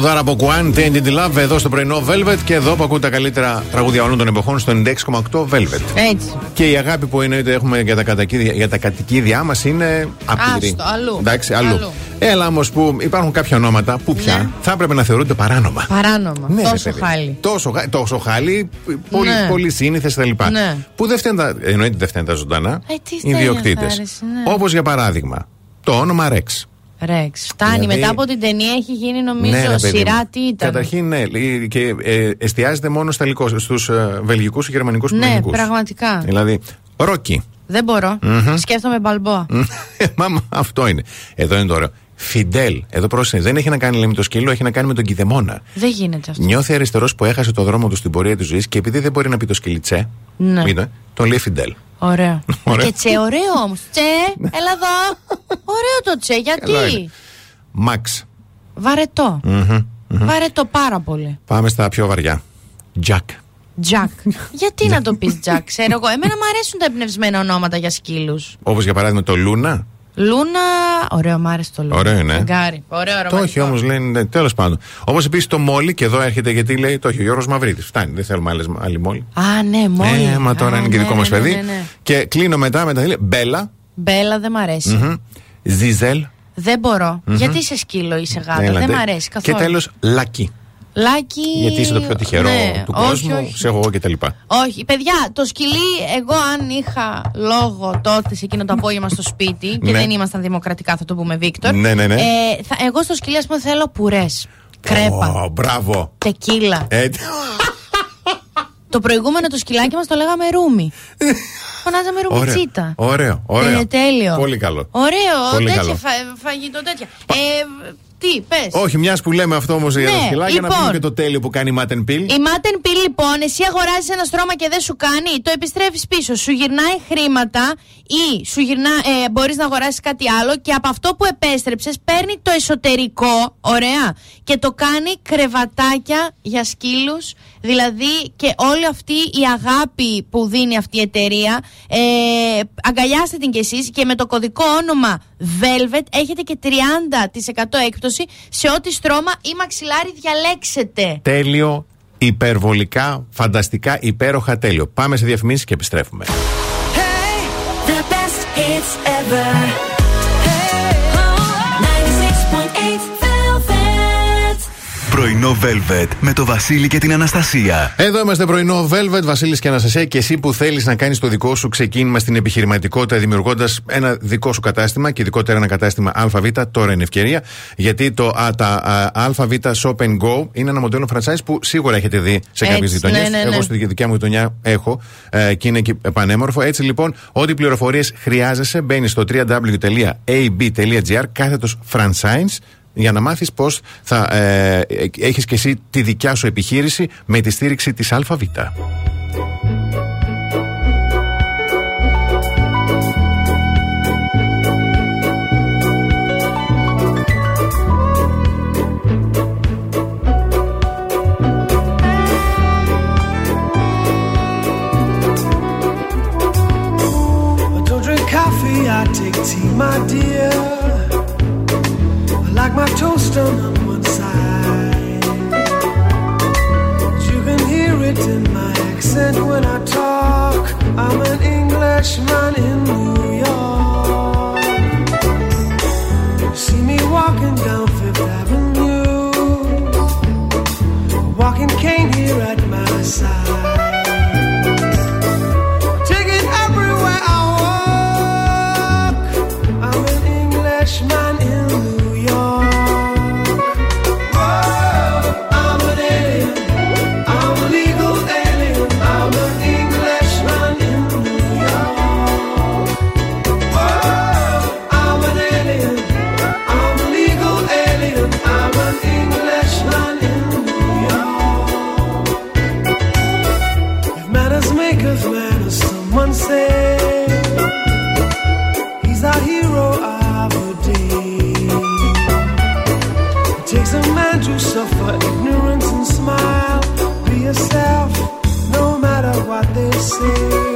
Τραγουδάρα από Κουάν, Tainted Love, εδώ στο πρωινό Velvet και εδώ που ακούτε τα καλύτερα τραγούδια όλων των εποχών στο 96,8 Velvet. Έτσι. Και η αγάπη που εννοείται έχουμε για τα, κατοικίδια, για τα κατοικίδια μας είναι απειρή. Άστο, αλλού. Εντάξει, αλλού. Αλλού. Έλα όμως που υπάρχουν κάποια ονόματα που πια Ναι. θα έπρεπε να θεωρούνται παράνομα. Παράνομα. Ναι, ρε Τόσο παιδί. χάλι. Τόσο, γα- τόσο χάλι, πολύ, Ναι. πολύ σύνηθες κτλ. Ναι. Που δεν φταίνουν τα, εννοείται δεν φταίνουν τα ζωντανά. Ε, τι οι φταίνει ιδιοκτήτες. αυτά, ρε, εσύ, ναι. Όπως για παράδειγμα, το όνομα Rex. Ρεξ. Φτάνει. Δηλαδή- Μετά από την ταινία έχει γίνει νομίζω Ναι, ρε παιδί σειρά μου. τι ήταν; Καταρχήν, ναι, λ- και ε, εστιάζεται μόνο στα στους ε, βελγικούς και γερμανικούς ναι, ποινικούς. πραγματικά. Δηλαδή, Ρόκι. Δεν μπορώ. Σκέφτομαι μπαλμπόα. Μάμα, αυτό είναι. Εδώ είναι το ωραίο. Φιντέλ. Εδώ πρόσεχε. Δεν έχει να κάνει λέει, με το σκύλο, έχει να κάνει με τον κηδεμόνα. Δεν γίνεται αυτό. Νιώθει αριστερός που έχασε το δρόμο του στην πορεία της ζωής και επειδή δεν μπορεί να πει το σκυλιτσέ, Ναι. είδε, τον λέει Φιντέλ. Ωραίο. Ωραίο. Και τσε, ωραίο όμως. Τσε, έλα εδώ. Ωραίο το τσε, Καλά είναι. γιατί. Μαξ. Βαρετό. Βαρετό πάρα πολύ. Πάμε στα πιο βαριά. Τζακ. Τζακ. γιατί να το πεις Τζακ, ξέρω εγώ. Εμένα μου αρέσουν τα εμπνευσμένα ονόματα για σκύλους. Όπως για παράδειγμα το Λούνα. Λούνα. Ωραίο, μ' άρεσε το Λούνα. Ωραίο είναι, ε. Φεγγάρι. Ωραίο, Το ρομαντικό. όχι όμως, λένε τέλος πάντων. Όπω επίσης το Μόλι, και εδώ έρχεται γιατί λέει το έχει ο Γιώργος Μαυρίτη. Φτάνει, δεν θέλουμε άλλες, άλλη Μόλι. Α, ναι, μόλι. Ε, μα τώρα Α, είναι και ναι, δικό ναι, μας ναι, παιδί. ναι, ναι. Και κλείνω μετά με τα θέλει. Μπέλα. Μπέλα δεν μ' αρέσει. μμμ, Ζιζέλ. Δεν μπορώ. Γιατί είσαι σκύλο, είσαι γάτα. Έλατε. Δεν μ' αρέσει καθόλου. Και τέλος Λάκι. Λάκι. Γιατί είσαι το πιο τυχερό Ναι, του όχι, κόσμου, όχι. σε έχω εγώ κτλ. Όχι, παιδιά, το σκυλί, εγώ αν είχα λόγο τότε σε εκείνο το απόγευμα στο σπίτι και Ναι. δεν ήμασταν δημοκρατικά, θα το πούμε Βίκτορ. Ναι, ναι, ναι. Ε, θα, εγώ στο σκυλί, ας πούμε, θέλω πουρές. Κρέπα. Ω, μπράβο. Τεκίλα. Ε, Το προηγούμενο το σκυλάκι μας το λέγαμε ρούμι. Φωνάζαμε Ωραίο. ρουμιτσίτα. Ωραίο, ωραίο. Είναι τέλειο. Πολύ καλό. Ωραίο, Πολύ τέτοια καλό. φα- φαγητό τέτοια. Ε, τι, πες. Όχι, μιας που λέμε αυτό όμως για τα Ναι, σκυλάκια, να λοιπόν. πούμε και το τέλειο που κάνει η Μάτεν Πιλ. Η Matten Peel λοιπόν, εσύ αγοράζεις ένα στρώμα και δεν σου κάνει, το επιστρέφεις πίσω. Σου γυρνάει χρήματα ή σου γυρνά, ε, μπορείς να αγοράσεις κάτι άλλο και από αυτό που επέστρεψες παίρνει το εσωτερικό, ωραία, και το κάνει κρεβατάκια για σκύλους. Δηλαδή και όλη αυτή η αγάπη που δίνει αυτή η εταιρεία, ε, αγκαλιάστε την κι εσείς και με το κωδικό όνομα Velvet έχετε και 30% έκπτωση σε ό,τι στρώμα ή μαξιλάρι διαλέξετε. Τέλειο, υπερβολικά, φανταστικά, υπέροχα τέλειο. Πάμε σε διαφημίσεις και επιστρέφουμε. The best hits ever. Πρωινό Velvet με το Βασίλη και την Αναστασία. Εδώ είμαστε πρωινό Velvet, Βασίλης και Αναστασία. Και εσύ που θέλεις να κάνεις το δικό σου ξεκίνημα στην επιχειρηματικότητα, δημιουργώντας ένα δικό σου κατάστημα και ειδικότερα ένα κατάστημα ΑΒ, τώρα είναι ευκαιρία. Γιατί το α, τα α, ΑΒ Shop and Go είναι ένα μοντέλο franchise που σίγουρα έχετε δει σε Έτσι, κάποιες γειτονιές. ναι, ναι, ναι. Εγώ στη δικιά μου γειτονιά έχω ε, και είναι και πανέμορφο. Έτσι λοιπόν, ό,τι πληροφορίες χρειάζεσαι, μπαίνεις στο www.ab.gr κάθετος franchise για να μάθεις πώς θα ε, ε, έχεις και εσύ τη δικιά σου επιχείρηση με τη στήριξη της ΑΒ. I don't drink coffee, I take tea, my dear. My toast on one side. You can hear it in my accent when I talk. I'm an Englishman in New York. See me walking down Fifth Avenue, walking cane here at my side. você.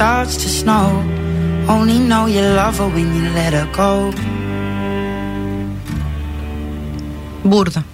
Starts to snow. Only know you love her when you let her go. Μπούρδα.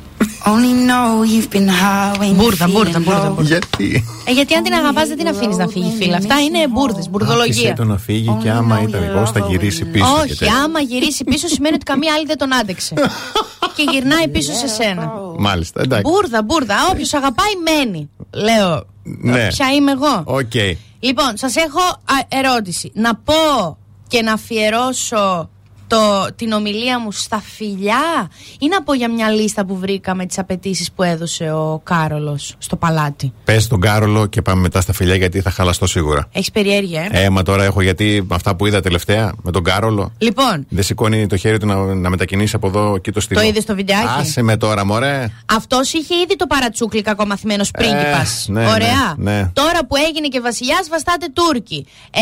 Only know you've been high when you're Μπούρδα, μπούρδα, feeling μπούρδα. low. μπούρδα. Γιατί; Ε, γιατί αν την αγαπάς δεν την αφήνεις να φύγει, φίλα. Αυτά είναι μπούρδε, Άφησε μπουρδολογία. το να φύγει και άμα ήταν εγώ θα γυρίσει πίσω. και Όχι, τέτοια. άμα γυρίσει πίσω σημαίνει ότι καμία άλλη δεν τον άντεξε. και γυρνάει πίσω σε σένα. Μάλιστα, εντάξει. Μπούρδα, μπούρδα. Όποιος αγαπάει, μένει. Λέω. Ναι. Ποια είμαι εγώ. Οκ. Λοιπόν, σας έχω α, ερώτηση. Να πω και να αφιερώσω το, την ομιλία μου στα φιλιά ή να πω για μια λίστα που βρήκα με τις απαιτήσεις που έδωσε ο Κάρολος στο παλάτι; Πες τον Κάρολο και πάμε μετά στα φιλιά γιατί θα χαλαστώ σίγουρα. Έχεις περιέργεια, ε; Ε μα τώρα έχω γιατί αυτά που είδα τελευταία με τον Κάρολο. Λοιπόν, Δεν σηκώνει το χέρι του να, να μετακινήσει από εδώ εκεί το στυλό. το είδες στο βιντεάκι; Άσε με τώρα, μωρέ. Αυτός είχε ήδη το παρατσούκλι κακομαθημένο πρίγκιπας. ναι, ναι, Ωραία. ναι. Τώρα που έγινε και βασιλιάς, βαστάτε Τούρκοι. Ε,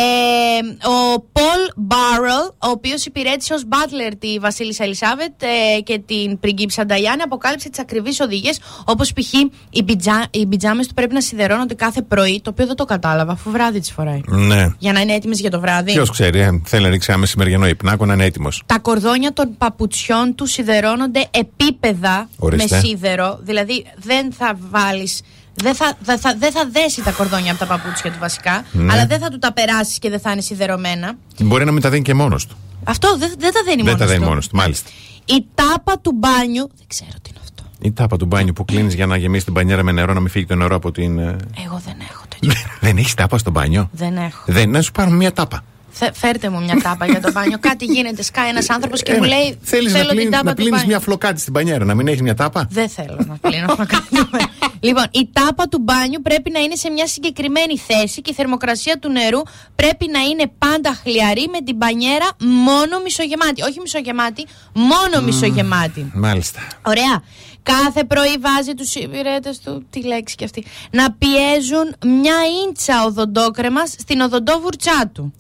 ο Πολ Μπάρελ, ο οποίος υπηρέτησε ω butler τη Βασίλισσα Ελισάβετ ε, και την πριγκίψα Νταϊάννη, αποκάλυψε τις ακριβείς οδηγίες, όπως π.χ. οι, πιτζά, οι πιτζάμες του πρέπει να σιδερώνονται κάθε πρωί, το οποίο δεν το κατάλαβα, αφού βράδυ τις φοράει. Ναι. Για να είναι έτοιμες για το βράδυ. Ποιος ξέρει, ε, θέλει να ρίξει ένα μεσημεριανό υπνάκο να είναι έτοιμος. Τα κορδόνια των παπουτσιών του σιδερώνονται επίπεδα Ορίστε. με σίδερο. Δηλαδή δεν θα βάλεις. Δεν θα, δεν, θα, δεν θα δέσει τα κορδόνια από τα παπούτσια του βασικά, Ναι. αλλά δεν θα του τα περάσεις και δεν θα είναι σιδερωμένα. Μπορεί να μην τα δίνει και μόνος του. Αυτό δεν, δεν τα δένει Δεν μόνος τα δίνει του. μόνος του, μάλιστα. Η τάπα του μπάνιου. Δεν ξέρω τι είναι αυτό. Η τάπα του μπάνιου που κλείνεις για να γεμίσεις την πανιέρα με νερό, να μην φύγει το νερό από την. ε, Εγώ δεν έχω τέτοιο Δεν έχεις τάπα στο μπάνιο; Δεν έχω. Δεν, να σου πάρουμε μια τάπα. Θε- φέρτε μου μια τάπα για το μπάνιο. Κάτι γίνεται. Σκάει ένας άνθρωπος και μου λέει Θέλεις να, Θέλω την πλύνεις- τάπα να του πλύνεις μπάνιου. μια φλοκάτη στην πανιέρα, να μην έχει μια τάπα; Δεν θέλω να πλύνω φλοκάτι του μπάνιου. Λοιπόν, η τάπα του μπάνιου πρέπει να είναι σε μια συγκεκριμένη θέση και η θερμοκρασία του νερού πρέπει να είναι πάντα χλιαρή με την μπανιέρα μόνο μισογεμάτη. Όχι μισογεμάτη, μόνο μισογεμάτη. Μάλιστα. Ωραία. Κάθε πρωί βάζει τους υπηρέτες του, τη λέξη και αυτή, να πιέζουν μια ίντσα οδοντόκρεμας στην οδοντόβουρτσά του.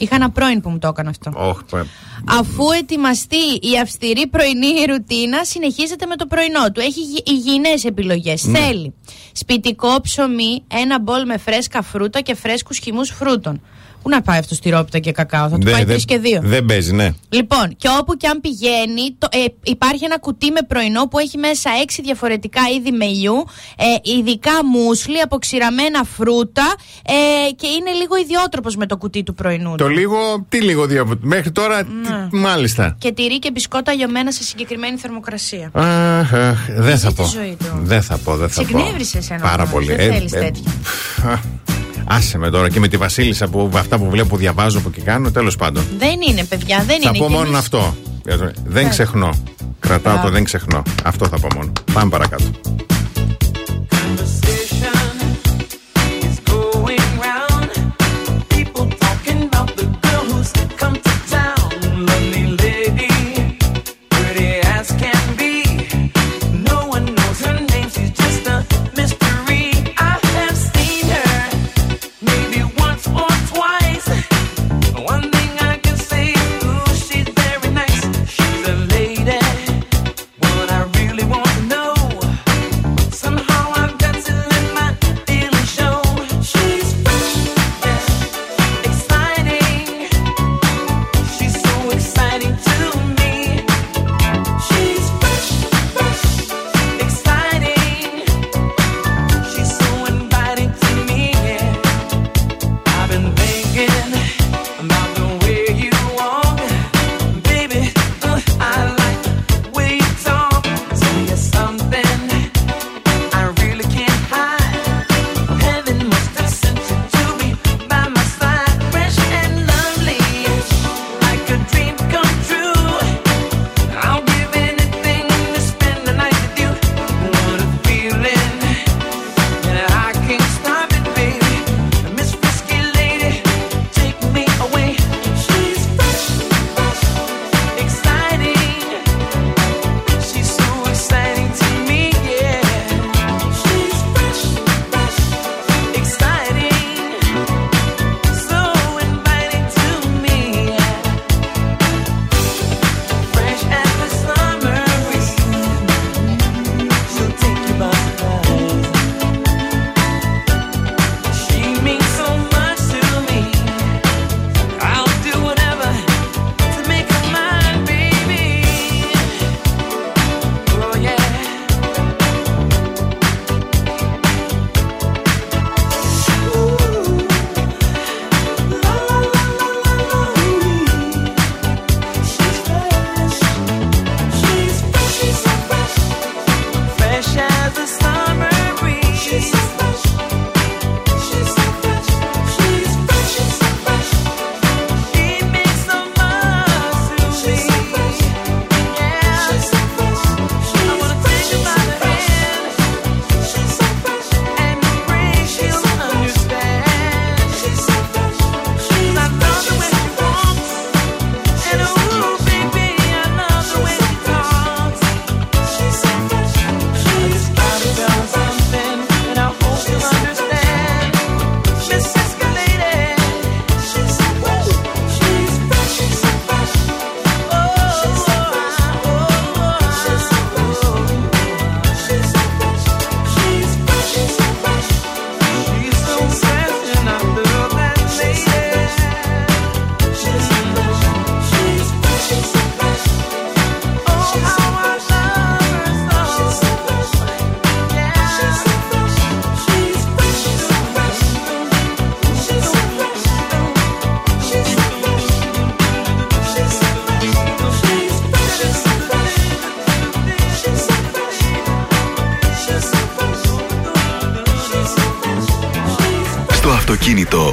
Είχα ένα πρώην που μου το έκανε αυτό. Όχι, παι- Αφού ετοιμαστεί η αυστηρή πρωινή ρουτίνα, συνεχίζεται με το πρωινό του. Έχει γυ- υγιεινές επιλογές. Ναι. Θέλει σπιτικό ψωμί, ένα μπολ με φρέσκα φρούτα και φρέσκους χυμούς φρούτων. Πού να πάει αυτός στυρόπιτα και κακάο, θα του Δεν- πάει δεν- τρεις και δύο. Δεν παίζει, ναι. Λοιπόν, και όπου και αν πηγαίνει, το, ε, υπάρχει ένα κουτί με πρωινό που έχει μέσα έξι διαφορετικά είδη μελιού, ε, ειδικά μουσλι, αποξηραμένα φρούτα ε, και είναι λίγο ιδιότροπος με το κουτί του πρωινού. Το του. λίγο, τι λίγο δύο. Μέχρι τώρα, τι- μάλιστα. Και τυρί και μπισκότα λιωμένα σε συγκεκριμένη θερμοκρασία. Αχ, αχ, δεν θα τη πω. ζωή του. Δεν θα πω, δεν θα Σε πω. εκνεύρισε εσένα Πάρα όμως, πολύ. δεν θέλεις τέτοια. Α, Άσε με τώρα και με τη Βασίλισσα που αυτά που βλέπω, που διαβάζω, που και κάνω, τέλος πάντων. Δεν είναι, παιδιά, δεν θα είναι. πω Και μόνο εμείς- αυτό. Δεν Ναι. ξεχνώ. Κρατάω το Μπράβο. δεν ξεχνώ. Αυτό θα πω μόνο. Πάμε παρακάτω.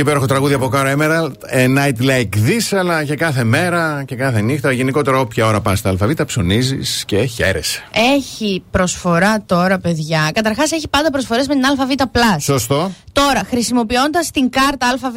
Και υπέροχο τραγούδι από Κάρα Emerald. A night like this, αλλά και κάθε μέρα και κάθε νύχτα. Γενικότερα, όποια ώρα πας στα ΑΒ, ψωνίζεις και χαίρεσαι. Έχει προσφορά τώρα, παιδιά. Καταρχάς, έχει πάντα προσφορές με την ΑΒ. Σωστό. Τώρα, χρησιμοποιώντας την κάρτα ΑΒ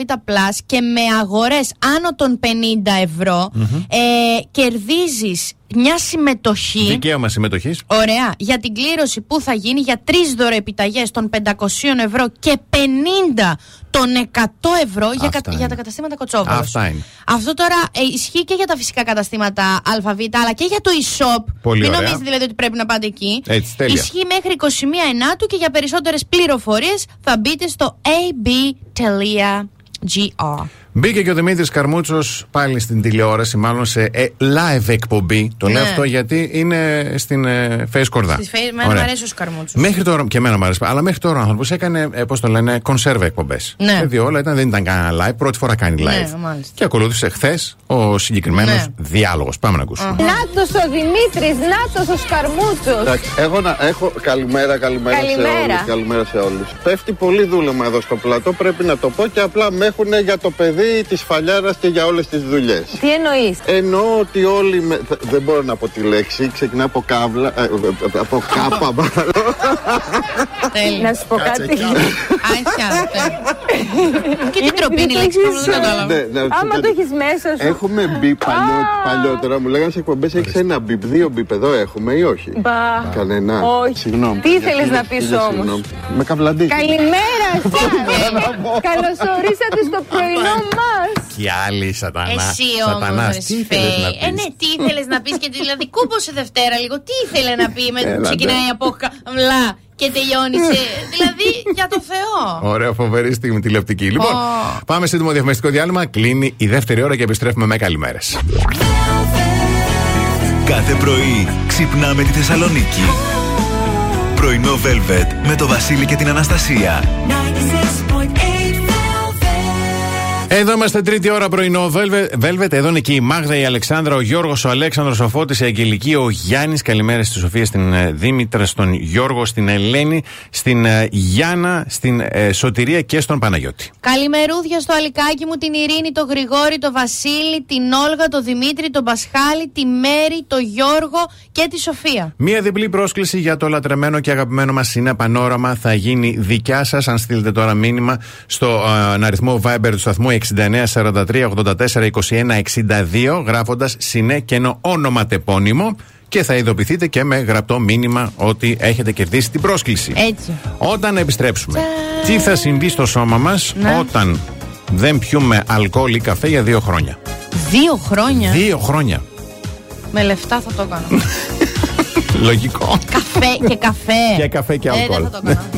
και με αγορές άνω των 50 ευρώ, ε, κερδίζεις μια συμμετοχή. Δικαίωμα συμμετοχής. Ωραία. Για την κλήρωση που θα γίνει για τρεις δωρεοεπιταγές των 500 ευρώ και 50 των 100 ευρώ για, Αυτά κα- είναι. για τα καταστήματα Κοτσόβολος. Αυτά είναι. Αυτό τώρα ε, ισχύει και για τα φυσικά καταστήματα ΑΒ, αλλά και για το e-shop. Πολύ Μην ωραία. νομίζετε δηλαδή ότι πρέπει να πάτε εκεί. Έτσι, τέλεια. Ισχύει μέχρι 21 Ενάτου και για περισσότερες πληροφορίες θα μπείτε στο ab.gr. Μπήκε και ο Δημήτρης Καρμούτσος πάλι στην τηλεόραση, μάλλον σε ε, live εκπομπή. Το λέω Ναι. αυτό γιατί είναι στην ε, Face Κορδά. Στις φε- Εμένα μου Ωραία. αρέσει ο Σκαρμούτσος. Μέχρι τώρα, και εμένα μου αρέσει, αλλά μέχρι τώρα ο άνθρωπος έκανε, ε, πώς το λένε, κονσέρβα εκπομπές. Ναι. Δηλαδή όλα ήταν, δεν ήταν κανένα live, πρώτη φορά κάνει live. Ναι, μάλιστα. και ακολούθησε χθες ο συγκεκριμένος Ναι. διάλογος. Πάμε να ακούσουμε. Νάτος ο Δημήτρης, νάτος ο Σκαρμούτσος. Εντάξει, έχω να, έχω, καλημέρα, καλημέρα, Καλημέρα. σε όλους, καλημέρα σε όλους. Πέφτει πολύ δούλεμα εδώ στο πλατό, πρέπει να το πω και απλά με έχουν για το παιδί της φαλιάρας και για όλες τις δουλειές. Τι εννοείς; Εννοώ ότι όλοι, με, θ- δεν μπορώ να πω τη λέξη, ξεκινά από κάβλα, ε, ε, ε, από κάπα μάλλον. Τέλεια. Να σου πω κάτι. Άχια. Και τι τροπή είναι η λέξη που δεν κατάλαβα. Ναι, να σου πω Άμα κάτι. το έχεις μέσα σου. Έχουμε μπει παλιό, παλιότερα, μου λέγανε σε εκπομπές έχεις ένα μπιπ, δύο μπιπ εδώ έχουμε ή όχι; Μπα. Κανένα. Όχι. Συγγνώμη. Τι ήθελες να Χίλια- πεις χίλια όμως; συγγνώμη. Με καβλαντή. Καλημέρα σας. Καλώς ορίσατε στο πρωινό μας. Και άλλοι σατανά. Εσύ Σατανάς, όμω, τι ήθελες να Ε, πεις. ναι, τι ήθελες να πεις και δηλαδή κούμπωσε Δευτέρα λίγο. Τι ήθελε να πει με Έλατε. ξεκινάει από καβλά και τελειώνει σε. δηλαδή για το Θεό. Ωραία, φοβερή στιγμή τηλεοπτική. Λοιπόν, Ω. πάμε σύντομο διαφημιστικό διάλειμμα. Κλείνει η δεύτερη ώρα και επιστρέφουμε με καλημέρες. Κάθε πρωί ξυπνάμε τη Θεσσαλονίκη. Πρωινό Velvet με το Βασίλη και την Αναστασία. Εδώ είμαστε τρίτη ώρα πρωινό. Velvet, Velvet. εδώ είναι και η Μάγδα, η Αλεξάνδρα, ο Γιώργος, ο Αλέξανδρος, ο Φώτης, η Αγγελική, ο Γιάννης. Καλημέρα στη Σοφία, στην ε, Δήμητρα, στον Γιώργο, στην Ελένη, στην ε, Γιάννα, στην ε, Σωτηρία και στον Παναγιώτη. Καλημερούδια στο αλικάκι μου, την Ειρήνη, τον Γρηγόρη, τον Βασίλη, την Όλγα, τον Δημήτρη, τον Πασχάλη, τη Μέρη, τον Γιώργο και τη Σοφία. Μία διπλή πρόσκληση για το λατρεμένο και αγαπημένο μας είναι πανόραμα. Θα γίνει δικιά σας αν στείλετε τώρα μήνυμα στο ε, αριθμό Viber του σταθμού 69 43 84 21 62 γράφοντα συνέ και ένα όνομα τεπώνυμο και θα ειδοποιηθείτε και με γραπτό μήνυμα ότι έχετε κερδίσει την πρόσκληση. Έτσι. Όταν επιστρέψουμε, τι θα συμβεί στο σώμα μα Ναι. όταν δεν πιούμε αλκοόλ ή καφέ για δύο χρόνια. Δύο χρόνια. Δύο χρόνια. Με λεφτά θα το έκανα. Λογικό. καφέ και καφέ. Και καφέ και Ε, αλκοόλ. δεν θα το έκανα.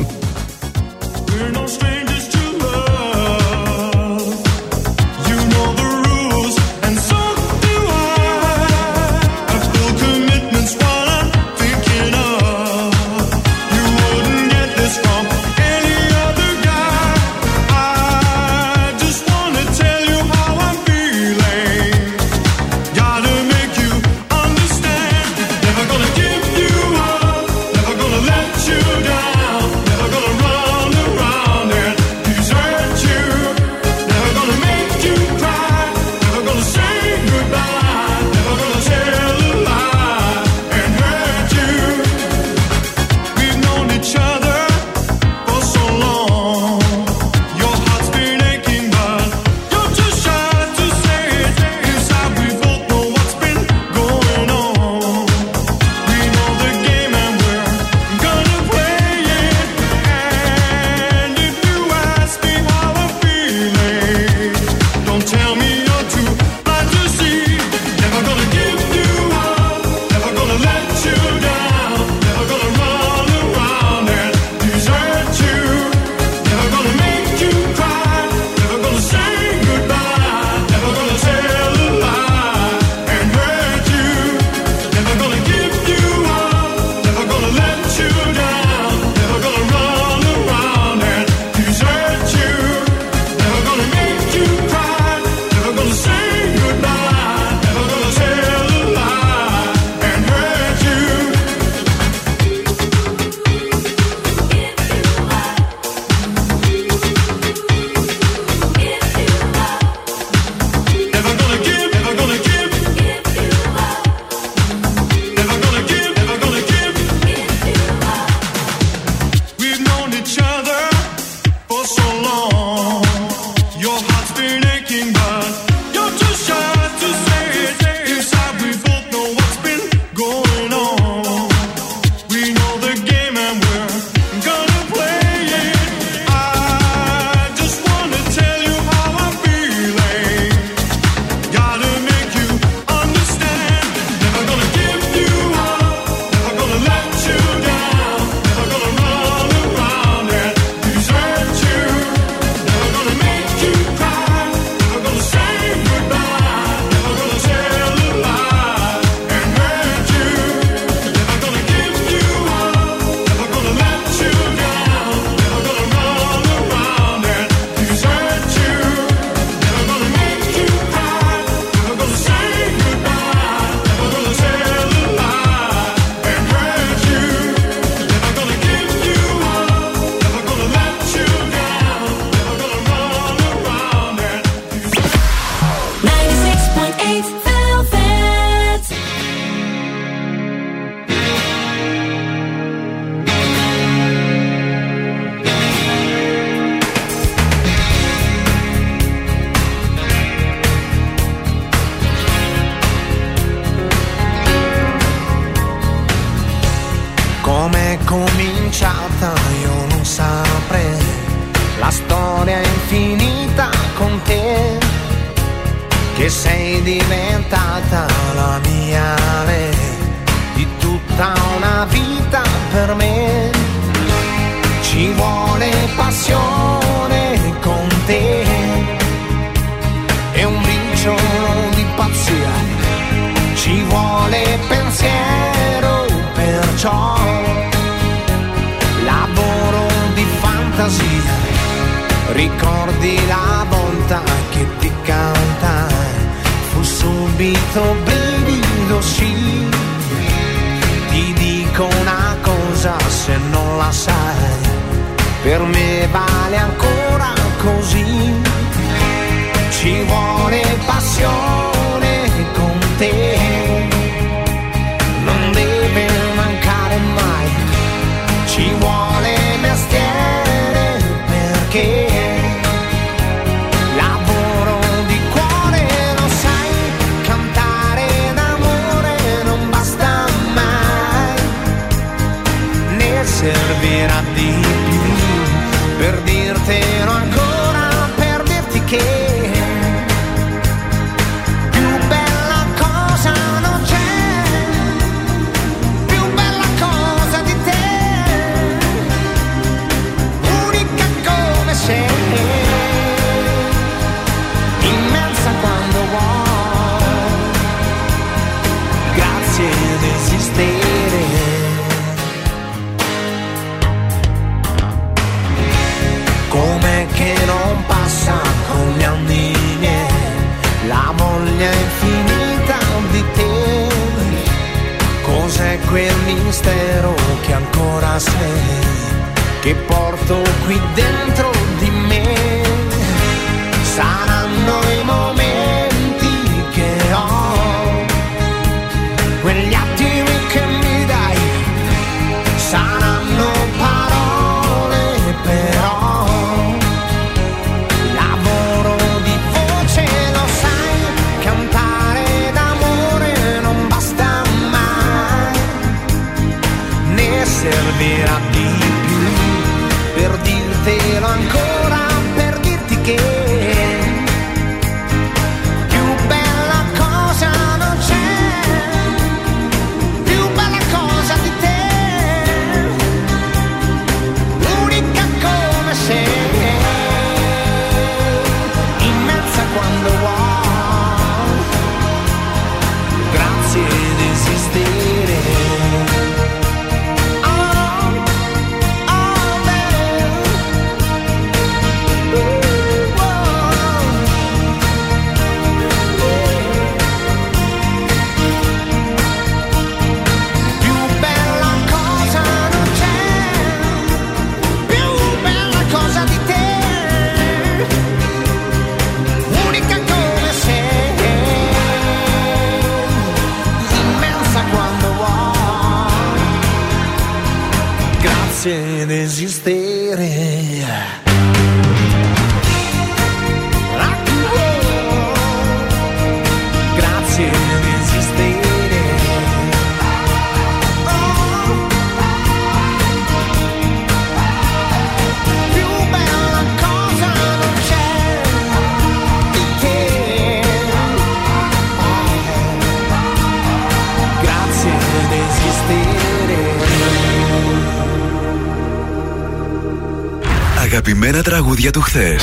για το χθες.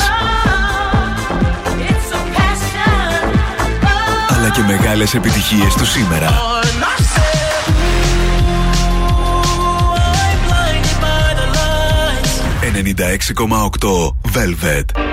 Αλλά και μεγάλες επιτυχίες του σήμερα. 96,8 Velvet.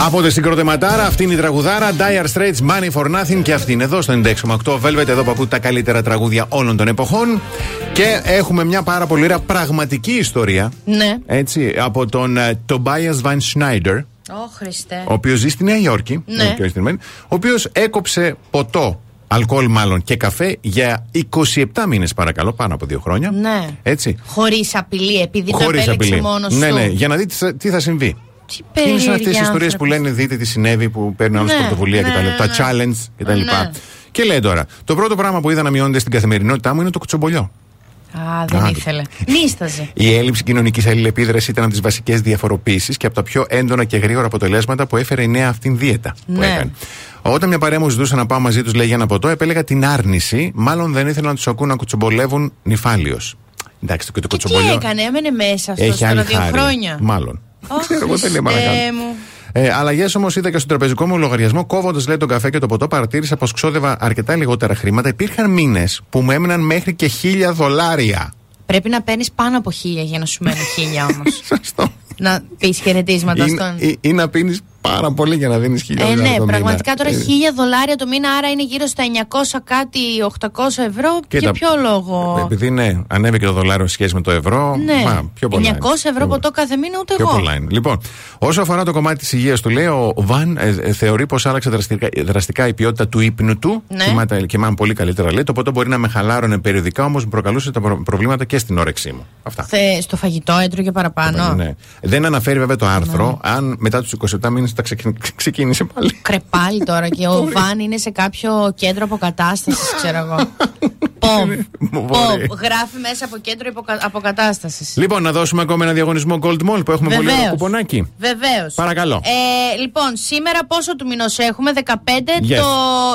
Από τη συγκροτηματάρα, αυτή είναι η τραγουδάρα Dire Straits Money for Nothing και αυτή είναι εδώ στο 96,8 Velvet. Εδώ που ακούτε τα καλύτερα τραγούδια όλων των εποχών. Και έχουμε μια πάρα πολύ ωραία πραγματική ιστορία. Ναι. Έτσι, από τον ε, Tobias Van Schneider, Ω, Χριστέ. ο οποίος ζει στη Νέα Υόρκη. Ναι. ε, και όχι στην Μένη, Ο οποίος έκοψε ποτό, αλκοόλ μάλλον και καφέ για 27 μήνες παρακαλώ, πάνω από δύο χρόνια. Ναι. Έτσι. Χωρίς απειλή, επειδή το Χωρίς επέλεξε απειλή. μόνος Ναι, σου. ναι, για να δείτε τι θα- τι θα συμβεί. περίεργοι Είναι σαν αυτές οι ιστορίες άνθρωποι. που λένε δείτε τι συνέβη, που παίρνουν άλλους Ναι, πρωτοβουλία ναι, κτλ. ναι, Τα ναι. challenge κτλ. Ναι. Και λέει τώρα, το πρώτο πράγμα που είδα να μειώνεται στην καθημερινότητά μου είναι το κουτσομπολιό. Α, δεν Άντε. ήθελε. Νίσταζε. Η έλλειψη κοινωνικής αλληλεπίδρασης ήταν από τις βασικές διαφοροποίησεις και από τα πιο έντονα και γρήγορα αποτελέσματα που έφερε η νέα αυτήν δίαιτα που Ναι. έκανε. Όταν μια παρέα μου ζητούσε να πάω μαζί τους, λέει για ένα ποτό, επέλεγα την άρνηση. Μάλλον δεν ήθελα να τους ακούν να κουτσομπολεύουν νυφάλιος. Εντάξει, το, το Τι κουτσομπολιό έκανε, έμενε μέσα αυτό έχει άλλη τώρα δύο χάρη. χρόνια. Μάλλον. Ω, Ξέρω εγώ, δεν λέει Χριστέ παρακάτω. μου. Ε, Αλλαγές όμως είδα και στον τραπεζικό μου λογαριασμό, κόβοντας λέει τον καφέ και το ποτό, παρατήρησα πως ξόδευα αρκετά λιγότερα χρήματα. Υπήρχαν μήνες που μου έμειναν μέχρι και χίλια δολάρια. Πρέπει να παίρνεις πάνω από χίλια για να σου μένει χίλια όμως. να πεις χαιρετίσματα Ή, στον. ή, ή να πίνεις πάρα πολύ για να δίνεις χίλια Ε, δολάρια. ναι, το μήνα. πραγματικά τώρα Ε, χίλια δολάρια το μήνα, άρα είναι γύρω στα 900 κάτι, 800 ευρώ. Κοίτα, για ποιο λόγο; Επειδή ναι, ανέβηκε το δολάριο σε σχέση με το ευρώ. Ναι, Μα, πιο πολλά 900 είναι. ευρώ ποτό κάθε μήνα, ούτε Πιο εγώ. πολλά είναι. Λοιπόν, όσο αφορά το κομμάτι της υγείας του, λέει ο Βαν ε, ε, θεωρεί πως άλλαξε δραστικά, δραστικά η ποιότητα του ύπνου του. Ναι. Κοιμάται, κοιμάμαι πολύ καλύτερα, λέει. Το ποτό μπορεί να με χαλάρωνε περιοδικά, όμως μου προκαλούσε τα προ- προβλήματα και στην όρεξή μου. Αυτά. Θε, στο φαγητό έτρωγε παραπάνω. Ναι. Δεν αναφέρει βέβαια το άρθρο αν μετά τους 27 μήνες τα ξεκι- ξεκίνησε πάλι. Κρεπάλι τώρα και ο Βαν είναι σε κάποιο κέντρο αποκατάστασης, ξέρω εγώ. Ποπ. Ποπ. Γράφει μέσα από κέντρο υποκα- αποκατάστασης. Λοιπόν, να δώσουμε ακόμα ένα διαγωνισμό Gold Mall που έχουμε πολύ ωραίο Βεβαίως. κουπονάκι. Βεβαίως. Παρακαλώ. Ε, λοιπόν, σήμερα πόσο του μηνός έχουμε, 15. Yes. Το,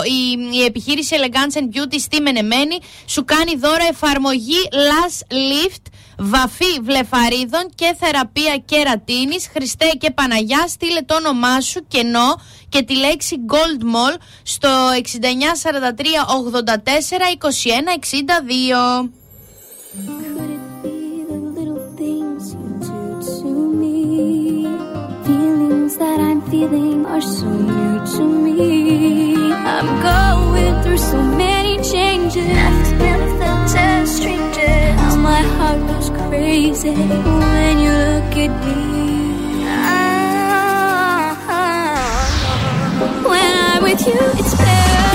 η, η επιχείρηση Elegance and Beauty στη Μενεμένη σου κάνει δώρα εφαρμογή Last Lift. Βαφή Βλεφαρίδων και Θεραπεία Κερατίνη. Χριστέ και Παναγιά, στείλε το όνομά σου κενό και τη λέξη Gold Mall στο 6943 84 21 62. that I'm feeling are so new to me. I'm going through so many changes. I've never felt as strange my heart crazy when you look at me. Ah, ah, ah. When I'm with you, it's better.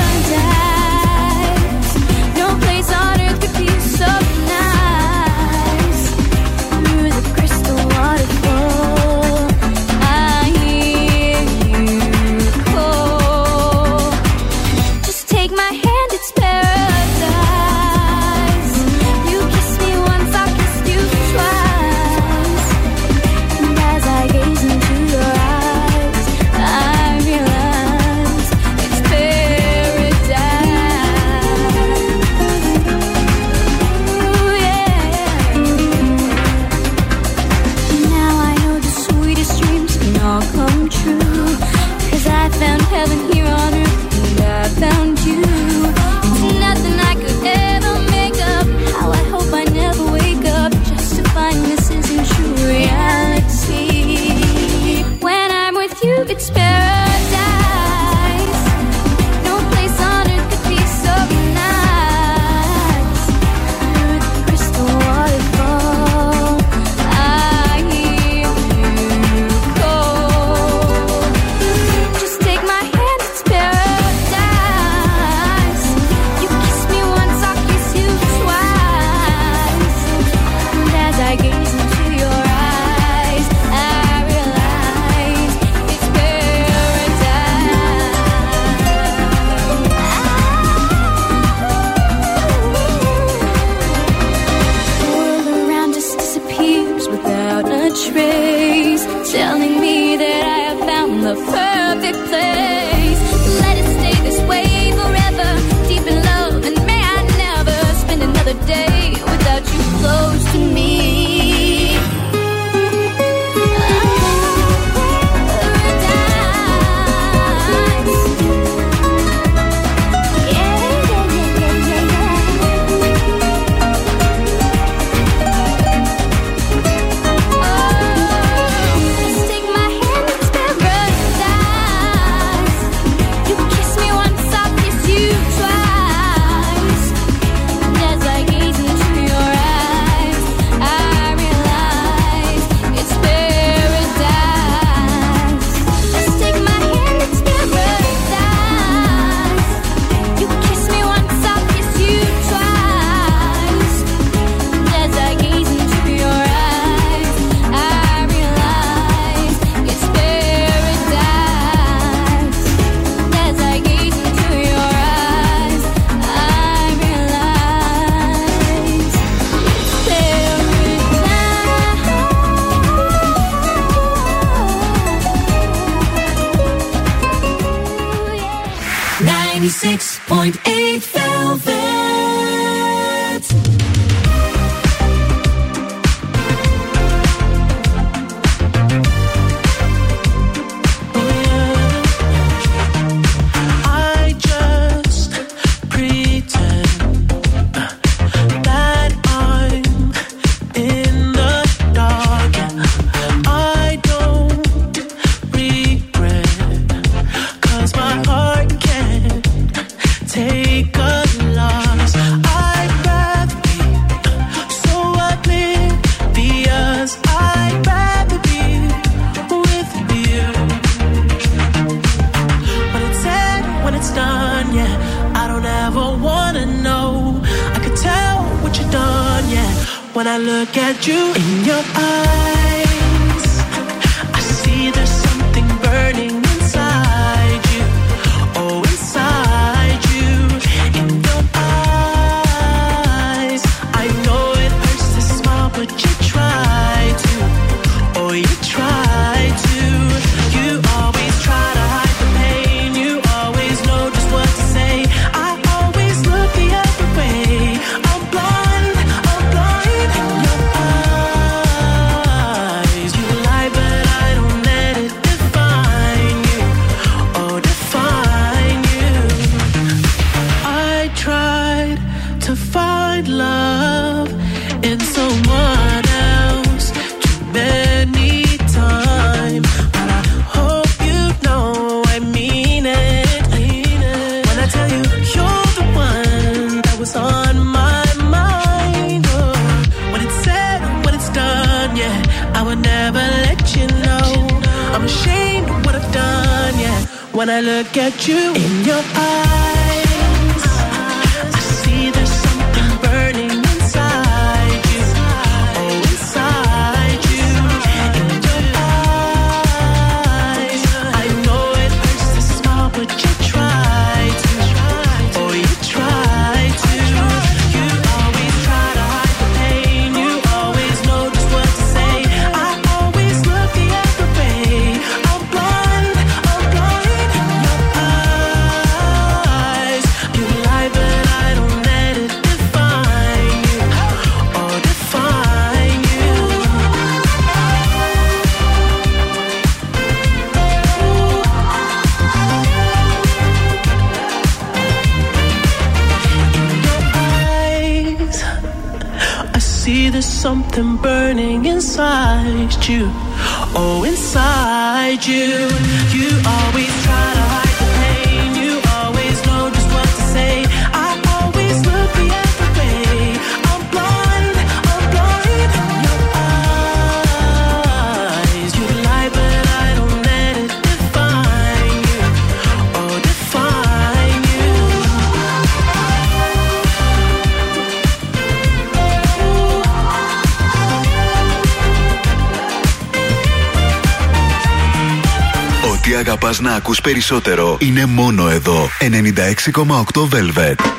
perfect place περισσότερο είναι μόνο εδώ. 96,8 Velvet.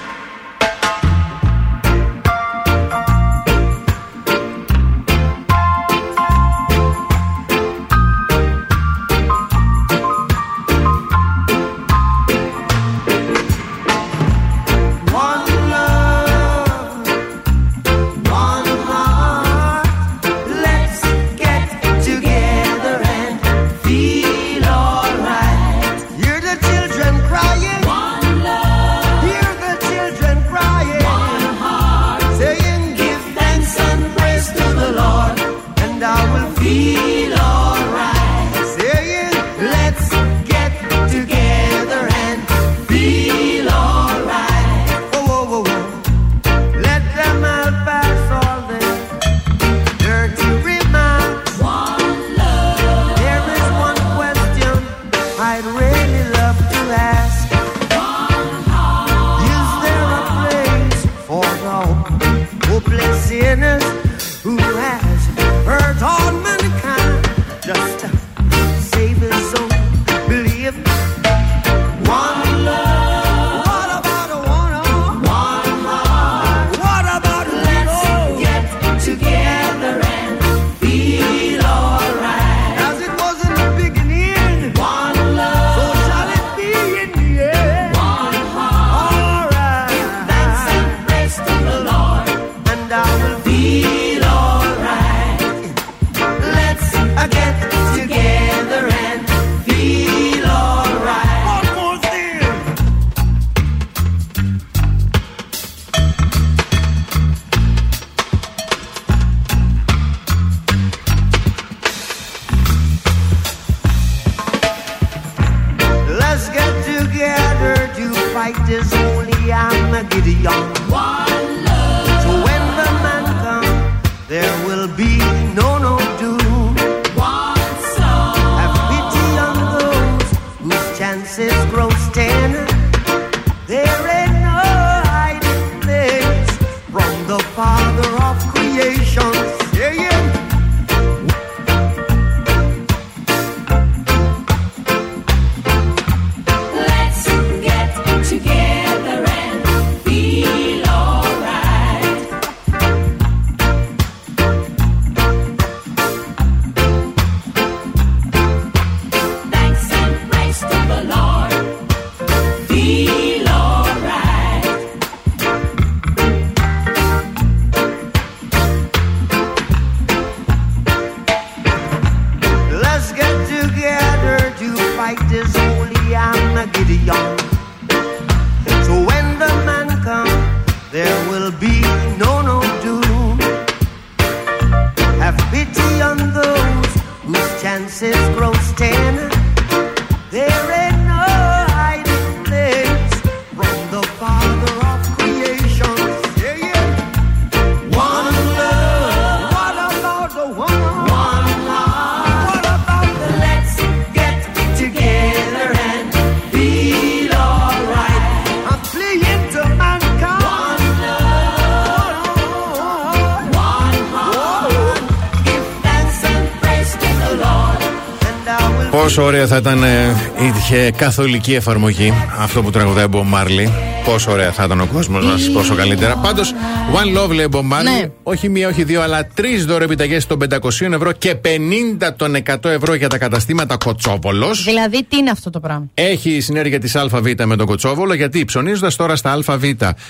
Πόσο ωραία θα ήταν ε, είχε καθολική εφαρμογή αυτό που τραγουδάει ο Μάρλι. Πόσο ωραία θα ήταν ο κόσμος μας, πόσο καλύτερα. Πάντως, One Love λέει ο Bob Marley, Ναι. όχι μία, όχι δύο, αλλά τρεις δωρεπιταγές των 500 ευρώ και 50 των 100 ευρώ για τα καταστήματα Κοτσόβολος. Δηλαδή, τι είναι αυτό το πράγμα; Έχει συνέργεια της ΑΒ με τον Κοτσόβολο, γιατί ψωνίζοντας τώρα στα ΑΒ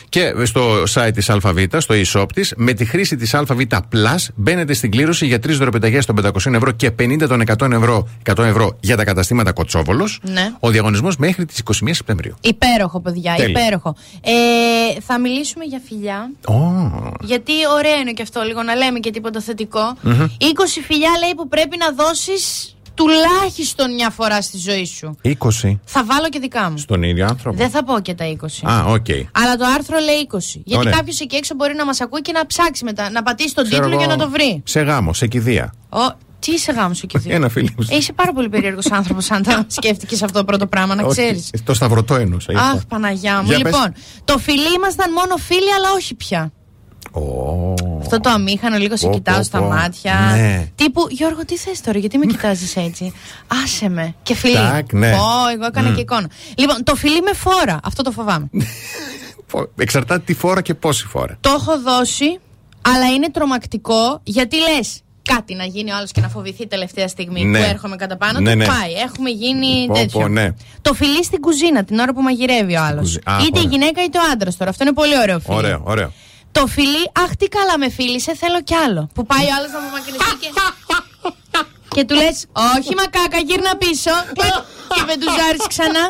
και στο site της ΑΒ, στο e-shop της, με τη χρήση της ΑΒ Plus μπαίνετε στην κλήρωση για τρεις δωρεπιταγές των 500 ευρώ και 50 των 100 ευρώ, 100 ευρώ για τα καταστήματα Κοτσόβολος. Ναι. Ο διαγωνισμός μέχρι τις 21 Σεπτεμβρίου. Υπέροχο, παιδιά, Τέλεια. υπέροχο. Ε, θα μιλήσουμε για φιλιά. Γιατί ωραίο είναι και αυτό λίγο να λέμε και τίποτα θετικό. Μμμ. 20 φιλιά λέει που πρέπει να δώσεις τουλάχιστον μια φορά στη ζωή σου. 20 Θα βάλω και δικά μου. στον ίδιο άνθρωπο. Δεν θα πω και τα 20. Α, οκ. Αλλά το άρθρο λέει 20. Γιατί Ωραία. κάποιος εκεί έξω μπορεί να μας ακούει και να ψάξει μετά, να πατήσει τον Ξέρω τίτλο για εγώ, να το βρει. Σε γάμο, σε κηδεία. Ο, τι είσαι γάμος εκεί δύο. Ένα φίλο. Ε, είσαι πάρα πολύ περίεργος άνθρωπος αν τα σκέφτηκες αυτό το πρώτο πράγμα, να Όχι, ξέρεις. Το σταυρωτό εννοούσα. είπα. Αχ, Παναγιά μου. Για πες. λοιπόν, το φιλί ήμασταν μόνο φίλοι, αλλά όχι πια. Αυτό το αμήχανο, λίγο σε Πω, κοιτάω πω, στα πω. μάτια. Ναι. Τύπου, Γιώργο, τι θες τώρα, γιατί με κοιτάζεις έτσι; Άσε με. Και φιλί. Τάκ, ναι. Ω, εγώ έκανα Μμ. και εικόνα. Λοιπόν, το φιλί με φόρα. Αυτό το φοβάμαι. Φο- Εξαρτάται τι φορά και πόση φορά. το έχω δώσει, αλλά είναι τρομακτικό γιατί λες. Κάτι να γίνει ο άλλος και να φοβηθεί τελευταία στιγμή Ναι. που έρχομαι κατά πάνω Ναι, του. ναι. Πάει. Έχουμε γίνει Πω, τέτοιο. πω, ναι. Το φιλί στην κουζίνα την ώρα που μαγειρεύει ο άλλος. κουζί- Α, Είτε η ωραία. γυναίκα είτε ο άντρας τώρα. Αυτό είναι πολύ ωραίο φιλί. Ωραίο, ωραίο. Το φιλί, αχ τι καλά με φίλησε, θέλω κι άλλο. Που πάει ο άλλος να απομακρυνθεί και. και του λες, Όχι μακάκα, γύρνα πίσω. Κλακ, και βεντουζάρει ξανά.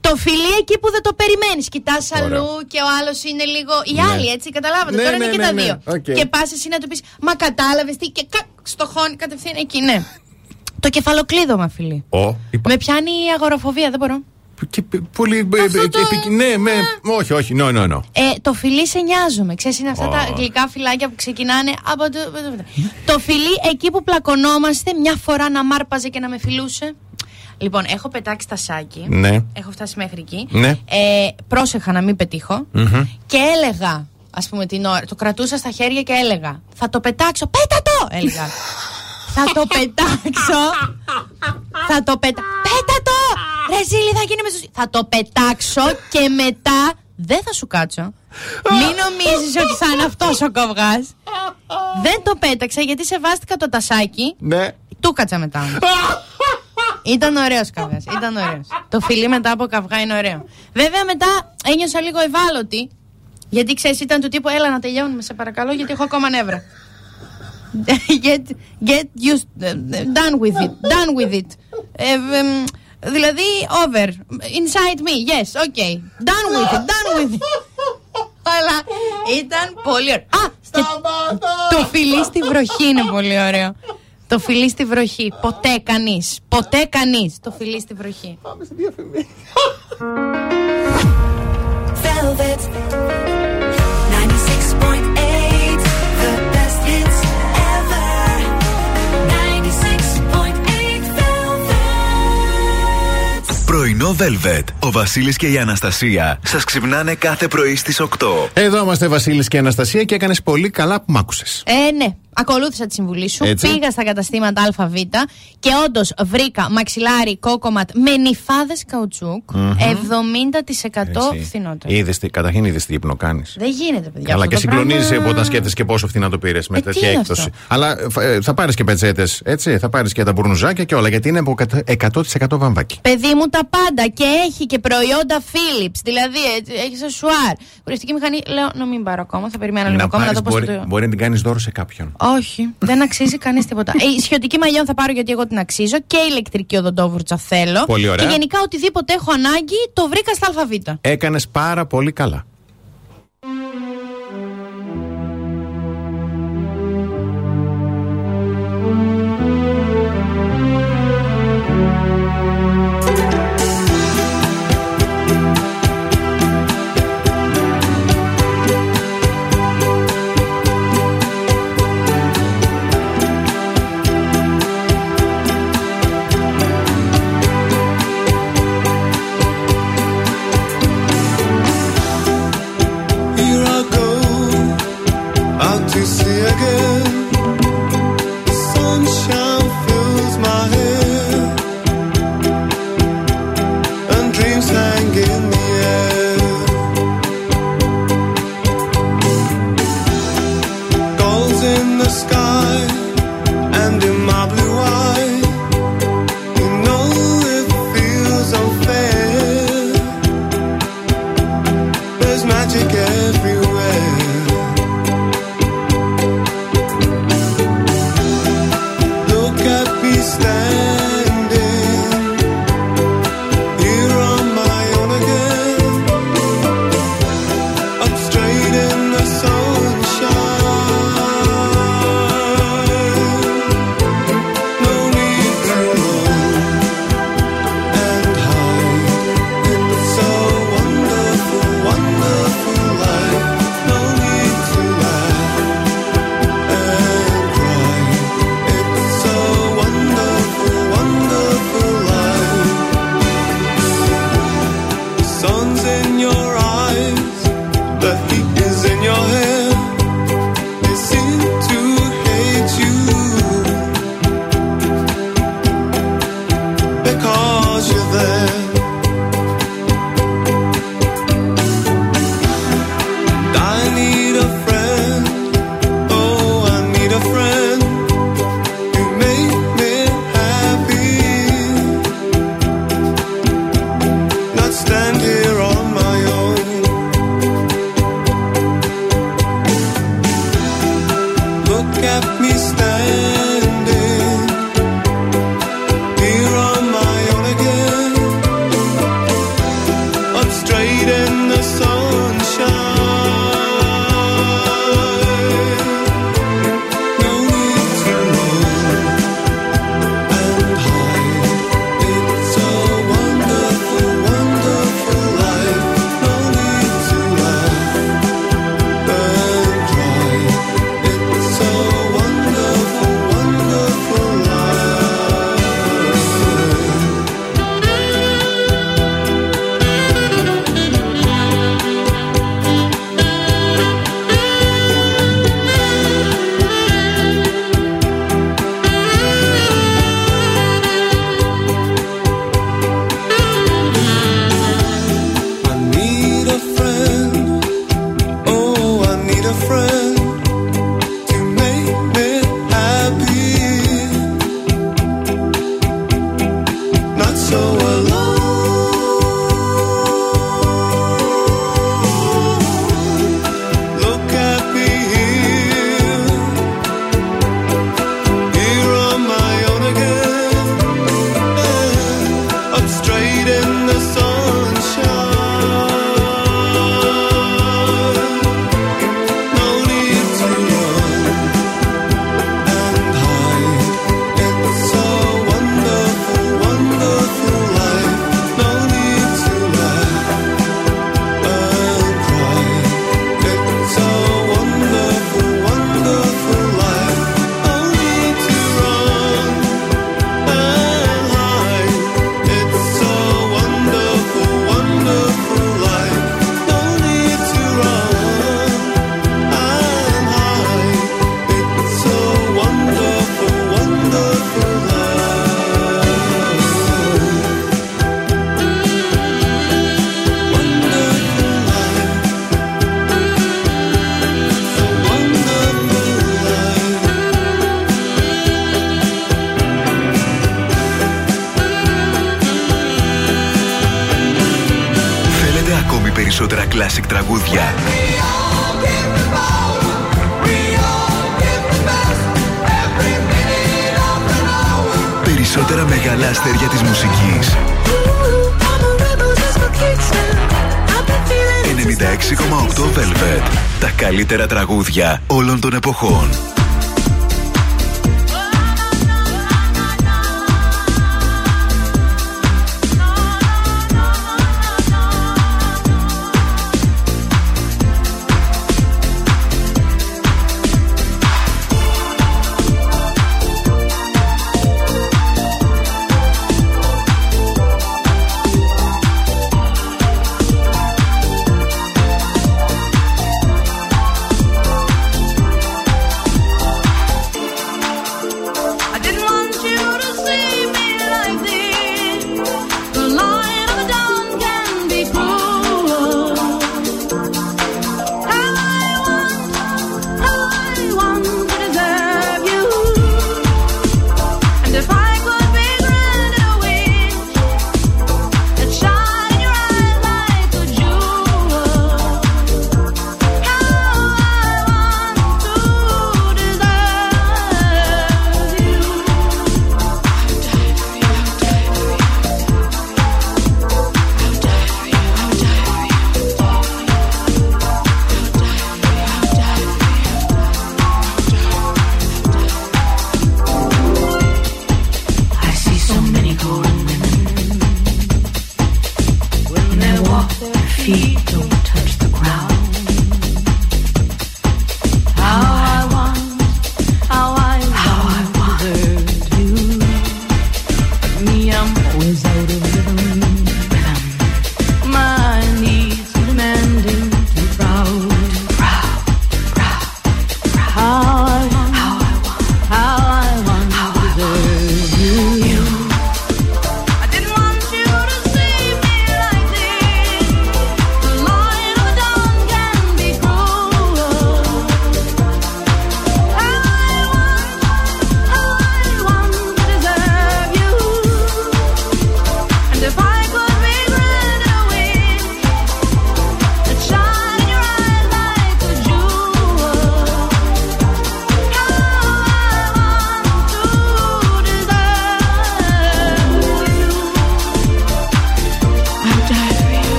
Ναι. Το φιλί εκεί που δεν το περιμένεις. Κοιτάς αλλού και ο άλλος είναι λίγο. Οι Ναι. άλλοι έτσι, καταλάβατε. Ναι, Τώρα ναι, είναι και ναι, τα ναι. δύο. Οκ. Και πας εσύ να του πεις, Μα κατάλαβες τι. Και κακ, στο χώνει κατευθείαν εκεί, ναι. Το κεφαλοκλείδωμα, φιλί. Ο, είπα. Με πιάνει η αγοροφοβία, δεν μπορώ. Και π- πολύ. ε, ε, επικ- Ναι, με. Όχι, όχι, no, no, no. Ε, το φιλί σε νοιάζομαι. Ξέρεις, είναι αυτά Ω. τα γλυκά φυλάκια που ξεκινάνε από το. το φιλί εκεί που πλακωνόμαστε, μια φορά να μ' άρπαζε και να με φιλούσε. Λοιπόν, έχω πετάξει τα σάκι. Ναι. Έχω φτάσει μέχρι εκεί. Ναι. Ε, πρόσεχα να μην πετύχω. Μμμ. Και έλεγα, ας πούμε την ώρα, το κρατούσα στα χέρια και έλεγα, Θα το πετάξω. Πέτα το! Έλεγα. θα το πετάξω. θα το πετα... Πέτα το! Ρε Ζήλη, θα γίνει μεσος... Θα το πετάξω και μετά δεν θα σου κάτσω. Μην νομίζεις ότι θα είναι αυτός ο κοβγάς. δεν το πέταξα γιατί σεβάστηκα το τασάκι. Ναι. Του κάτσα μετά. Ήταν ωραίος καυγά. Ήταν ωραίος. Το φιλί μετά από καυγά είναι ωραίο. Βέβαια μετά ένιωσα λίγο ευάλωτη. Γιατί ξέρεις, ήταν του τύπου Έλα να τελειώνουμε, σε παρακαλώ, γιατί έχω ακόμα νεύρα. get, get used, done with it. Done with it. Ε, εμ, δηλαδή, over. Inside me, yes, okay. Done with it, done with it. Αλλά ήταν πολύ ωραίο. Α, και το φιλί στη βροχή είναι πολύ ωραίο. Το φιλί στη βροχή. Ποτέ κανείς. Ποτέ κανείς. Το φιλί στη βροχή. Velvet 96.8 The best hits ever 96.8 Velvet Πρωινό Velvet. Ο Βασίλης και η Αναστασία σας ξυπνάνε κάθε πρωί στις 8. Εδώ είμαστε Βασίλης και Αναστασία και έκανες πολύ καλά που μ' άκουσες. Ε, ναι. Ακολούθησα τη συμβουλή σου. Έτσι. Πήγα στα καταστήματα ΑΒ και όντως βρήκα μαξιλάρι κόκοματ με νυφάδες καουτσούκ Μμμ. 70% φθηνότερο. Είδες τι, καταρχήν είδες τι ύπνο κάνεις. Δεν γίνεται, παιδιά. Καλά, αυτό και το συγκλονίζει πράγμα. όταν σκέφτεσαι και πόσο φθηνά το πήρες με Ε, τι τέτοια είναι έκπτωση. αυτό; Αλλά ε, θα πάρεις και πετσέτες, έτσι. Θα πάρεις και τα μπουρνουζάκια και όλα. Γιατί είναι από 100% βαμβάκι. Παιδί μου τα πάντα και έχει και προϊόντα Philips. Δηλαδή έτσι, έχει σεσουάρ. Κουρευτική μηχανή. Λέω να μην πάρω ακόμα. Θα περιμένω λίγο Να ακόμα να πάρεις, δω πώς μπορεί, το. μπορεί να την κάνεις δώρο σε κάποιον. Όχι, δεν αξίζει κανείς τίποτα. Ε, η σιωτική μαλλιών θα πάρω γιατί εγώ την αξίζω και ηλεκτρική οδοντόβουρτσα θέλω. Πολύ ωραία. Και γενικά οτιδήποτε έχω ανάγκη το βρήκα στα ΑΒ. Έκανες πάρα πολύ καλά.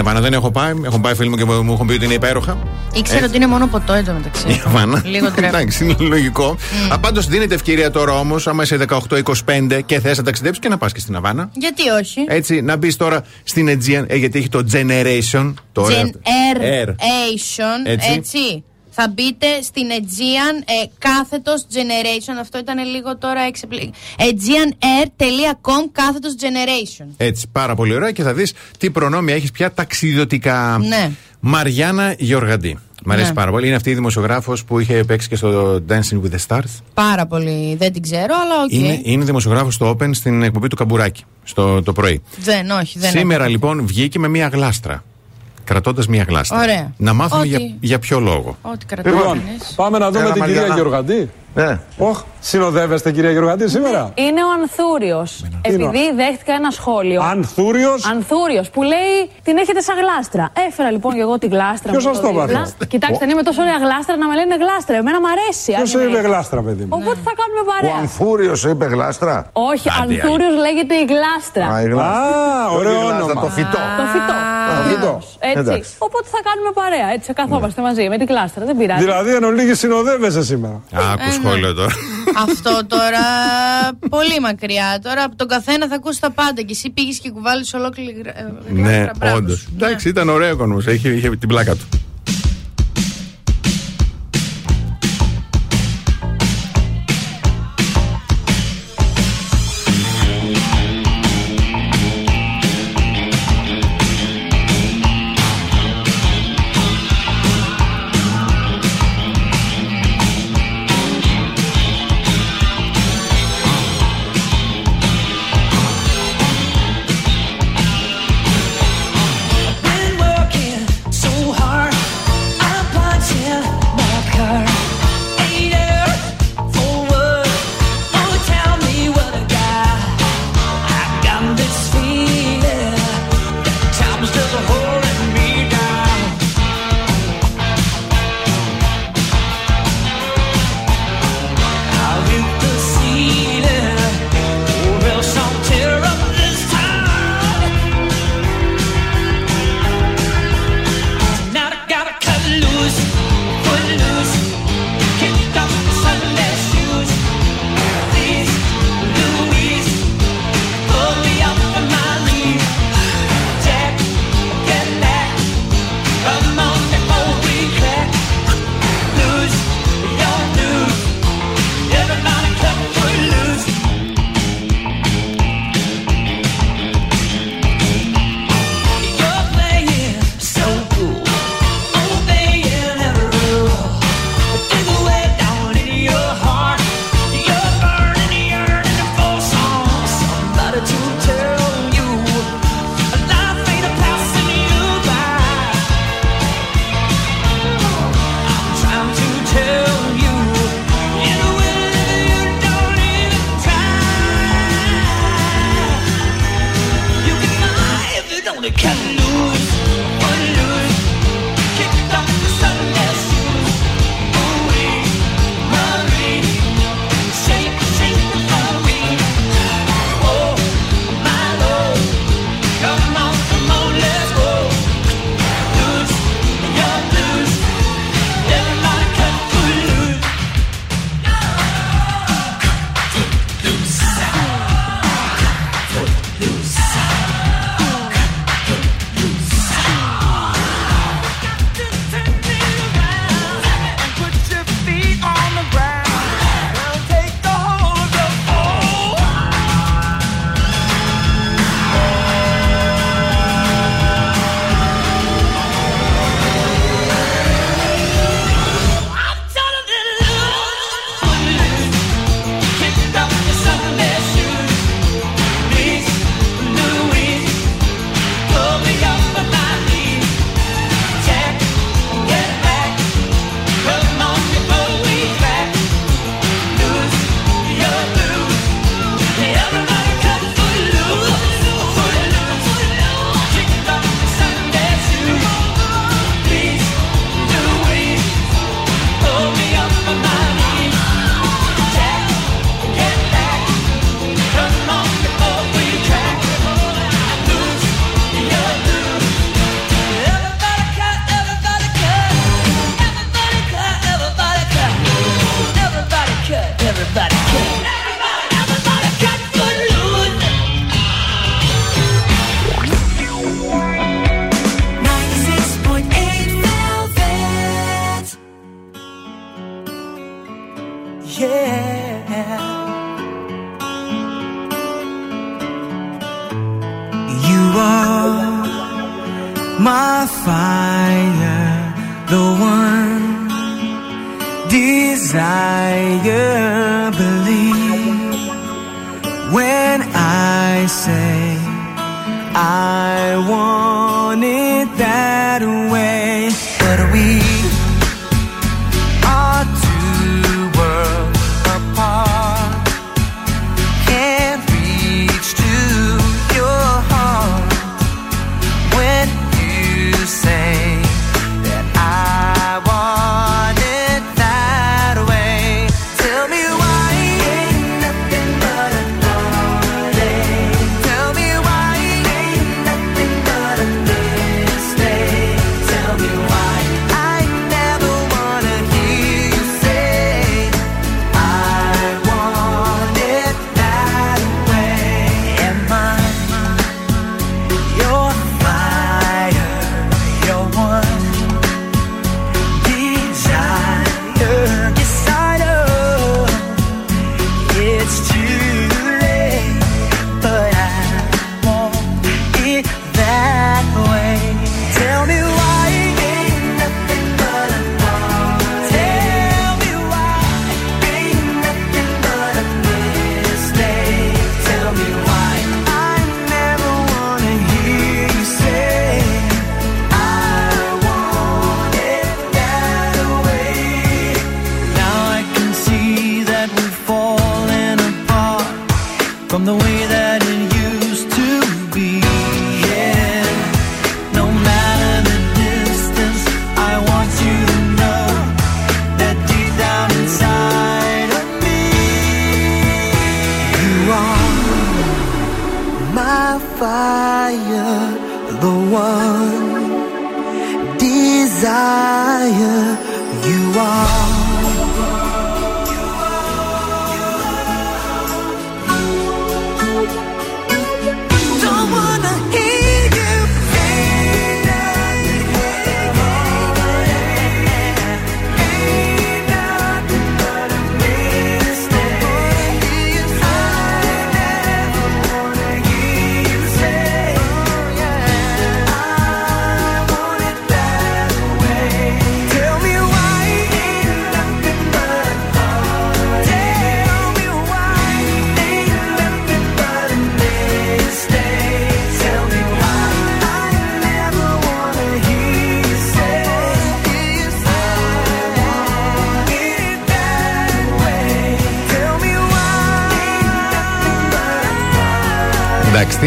Αβάνα. Δεν έχω πάει. Έχω πάει φίλοι μου και μου έχουν πει ότι είναι υπέροχα. Ήξερα Έτσι. ότι είναι μόνο ποτό εδώ μεταξύ. Η Αβάνα. Λίγο τρέπω. Εντάξει, είναι λογικό. Mm. Πάντως δίνεται ευκαιρία τώρα όμως, άμα είσαι 18-25 και θες να ταξιδέψεις και να πας και στην Αβάνα. Γιατί όχι; Έτσι, να μπεις τώρα στην Aegean, ε, γιατί έχει το Generation. Το ωραίο- Air. Generation, Έτσι. έτσι. Θα μπείτε στην Aegean ε, κάθετος Generation. Αυτό ήταν λίγο τώρα εξεπλή... Aegeanair.com κάθετος Generation. Έτσι, πάρα πολύ ωραία και θα δεις τι προνόμια έχεις πια ταξιδιωτικά. Ναι. Μαριάννα Γεωργαντή. Μ' αρέσει Ναι. πάρα πολύ. Είναι αυτή η δημοσιογράφος που είχε παίξει και στο Dancing with the Stars. Πάρα πολύ. Δεν την ξέρω, αλλά οκ. Είναι, είναι δημοσιογράφος στο Open στην εκπομπή του Καμπουράκη στο, το πρωί. Δεν, όχι, δεν Σήμερα έχω. λοιπόν βγήκε με μία γλάστρα. Κρατώντας μία γλάστρα. Ωραία. Να μάθουμε Ότι- για, για ποιο λόγο. Ό,τι κρατάει Λοιπόν, κανείς. πάμε να δούμε Έλα, την κυρία Μαριάννα. Γεωργαντή. Ναι. Όχ, συνοδεύεστε κυρία Γεωργαντή σήμερα; Είναι ο Ανθούριος. Επειδή δέχτηκα ένα σχόλιο. Ανθούριος; Ανθούριος που λέει την έχετε σαν γλάστρα. Έφερα λοιπόν και εγώ τη γλάστρα. Ποιος μου σας το δίπλα. έπαθε; Κοιτάξτε, αν είμαι τόσο ωραία γλάστρα να με λένε γλάστρα. Εμένα μου αρέσει. αν Ποιο είμαι- είπε γλάστρα, παιδί μου; Οπότε θα κάνουμε Ο παρέα. Ανθούριος είπε γλάστρα; Όχι, Άντε, Ανθούριος λέγεται η γλάστρα. Α, η γλάστρα. Α, Όχι ωραίο η γλάστρα, όνομα. Το φυτό. Το φυτό. Το φυτό. Έτσι. Εντάξει. Οπότε θα κάνουμε παρέα. Έτσι, καθόμαστε μαζί με τη γλάστρα. Δεν πειράζει. Δηλαδή, εν ολίγη συνοδεύεσαι σήμερα. Άκου Ε, ναι. σχόλιο τώρα. Αυτό τώρα πολύ μακριά. Τώρα από τον καθένα θα ακούσει τα πάντα και εσύ πήγες και κουβάλεις ολόκληρη γρα- ε, ναι, γλάστρα. Μπράβο όντως. σου. Εντάξει, ήταν ωραίο όμω. Είχε, είχε την πλάκα του.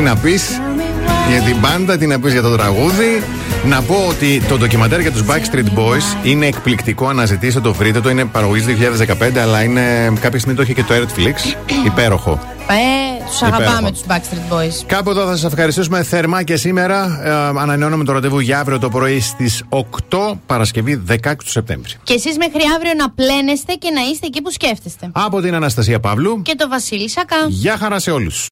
Να πεις. Για την μπάντα, τι να πεις για το τραγούδι. Να πω ότι το ντοκιμαντέρ για τους Backstreet Boys είναι εκπληκτικό. Αναζητήστε το, βρείτε το. Είναι παραγωγής 2015, αλλά είναι κάποια στιγμή το είχε και το Netflix. Υπέροχο. Ε, τους αγαπάμε Υπέροχο. τους Backstreet Boys. Κάπου εδώ θα σας ευχαριστήσουμε θερμά και σήμερα. Ε, ανανεώνουμε το ραντεβού για αύριο το πρωί στις 8 Παρασκευή 16 του Σεπτέμβρη. Και εσείς μέχρι αύριο να πλένεστε και να είστε εκεί που σκέφτεστε. Από την Αναστασία Παύλου. Και το Βασίλη Σακά. Γεια χαρά σε όλους.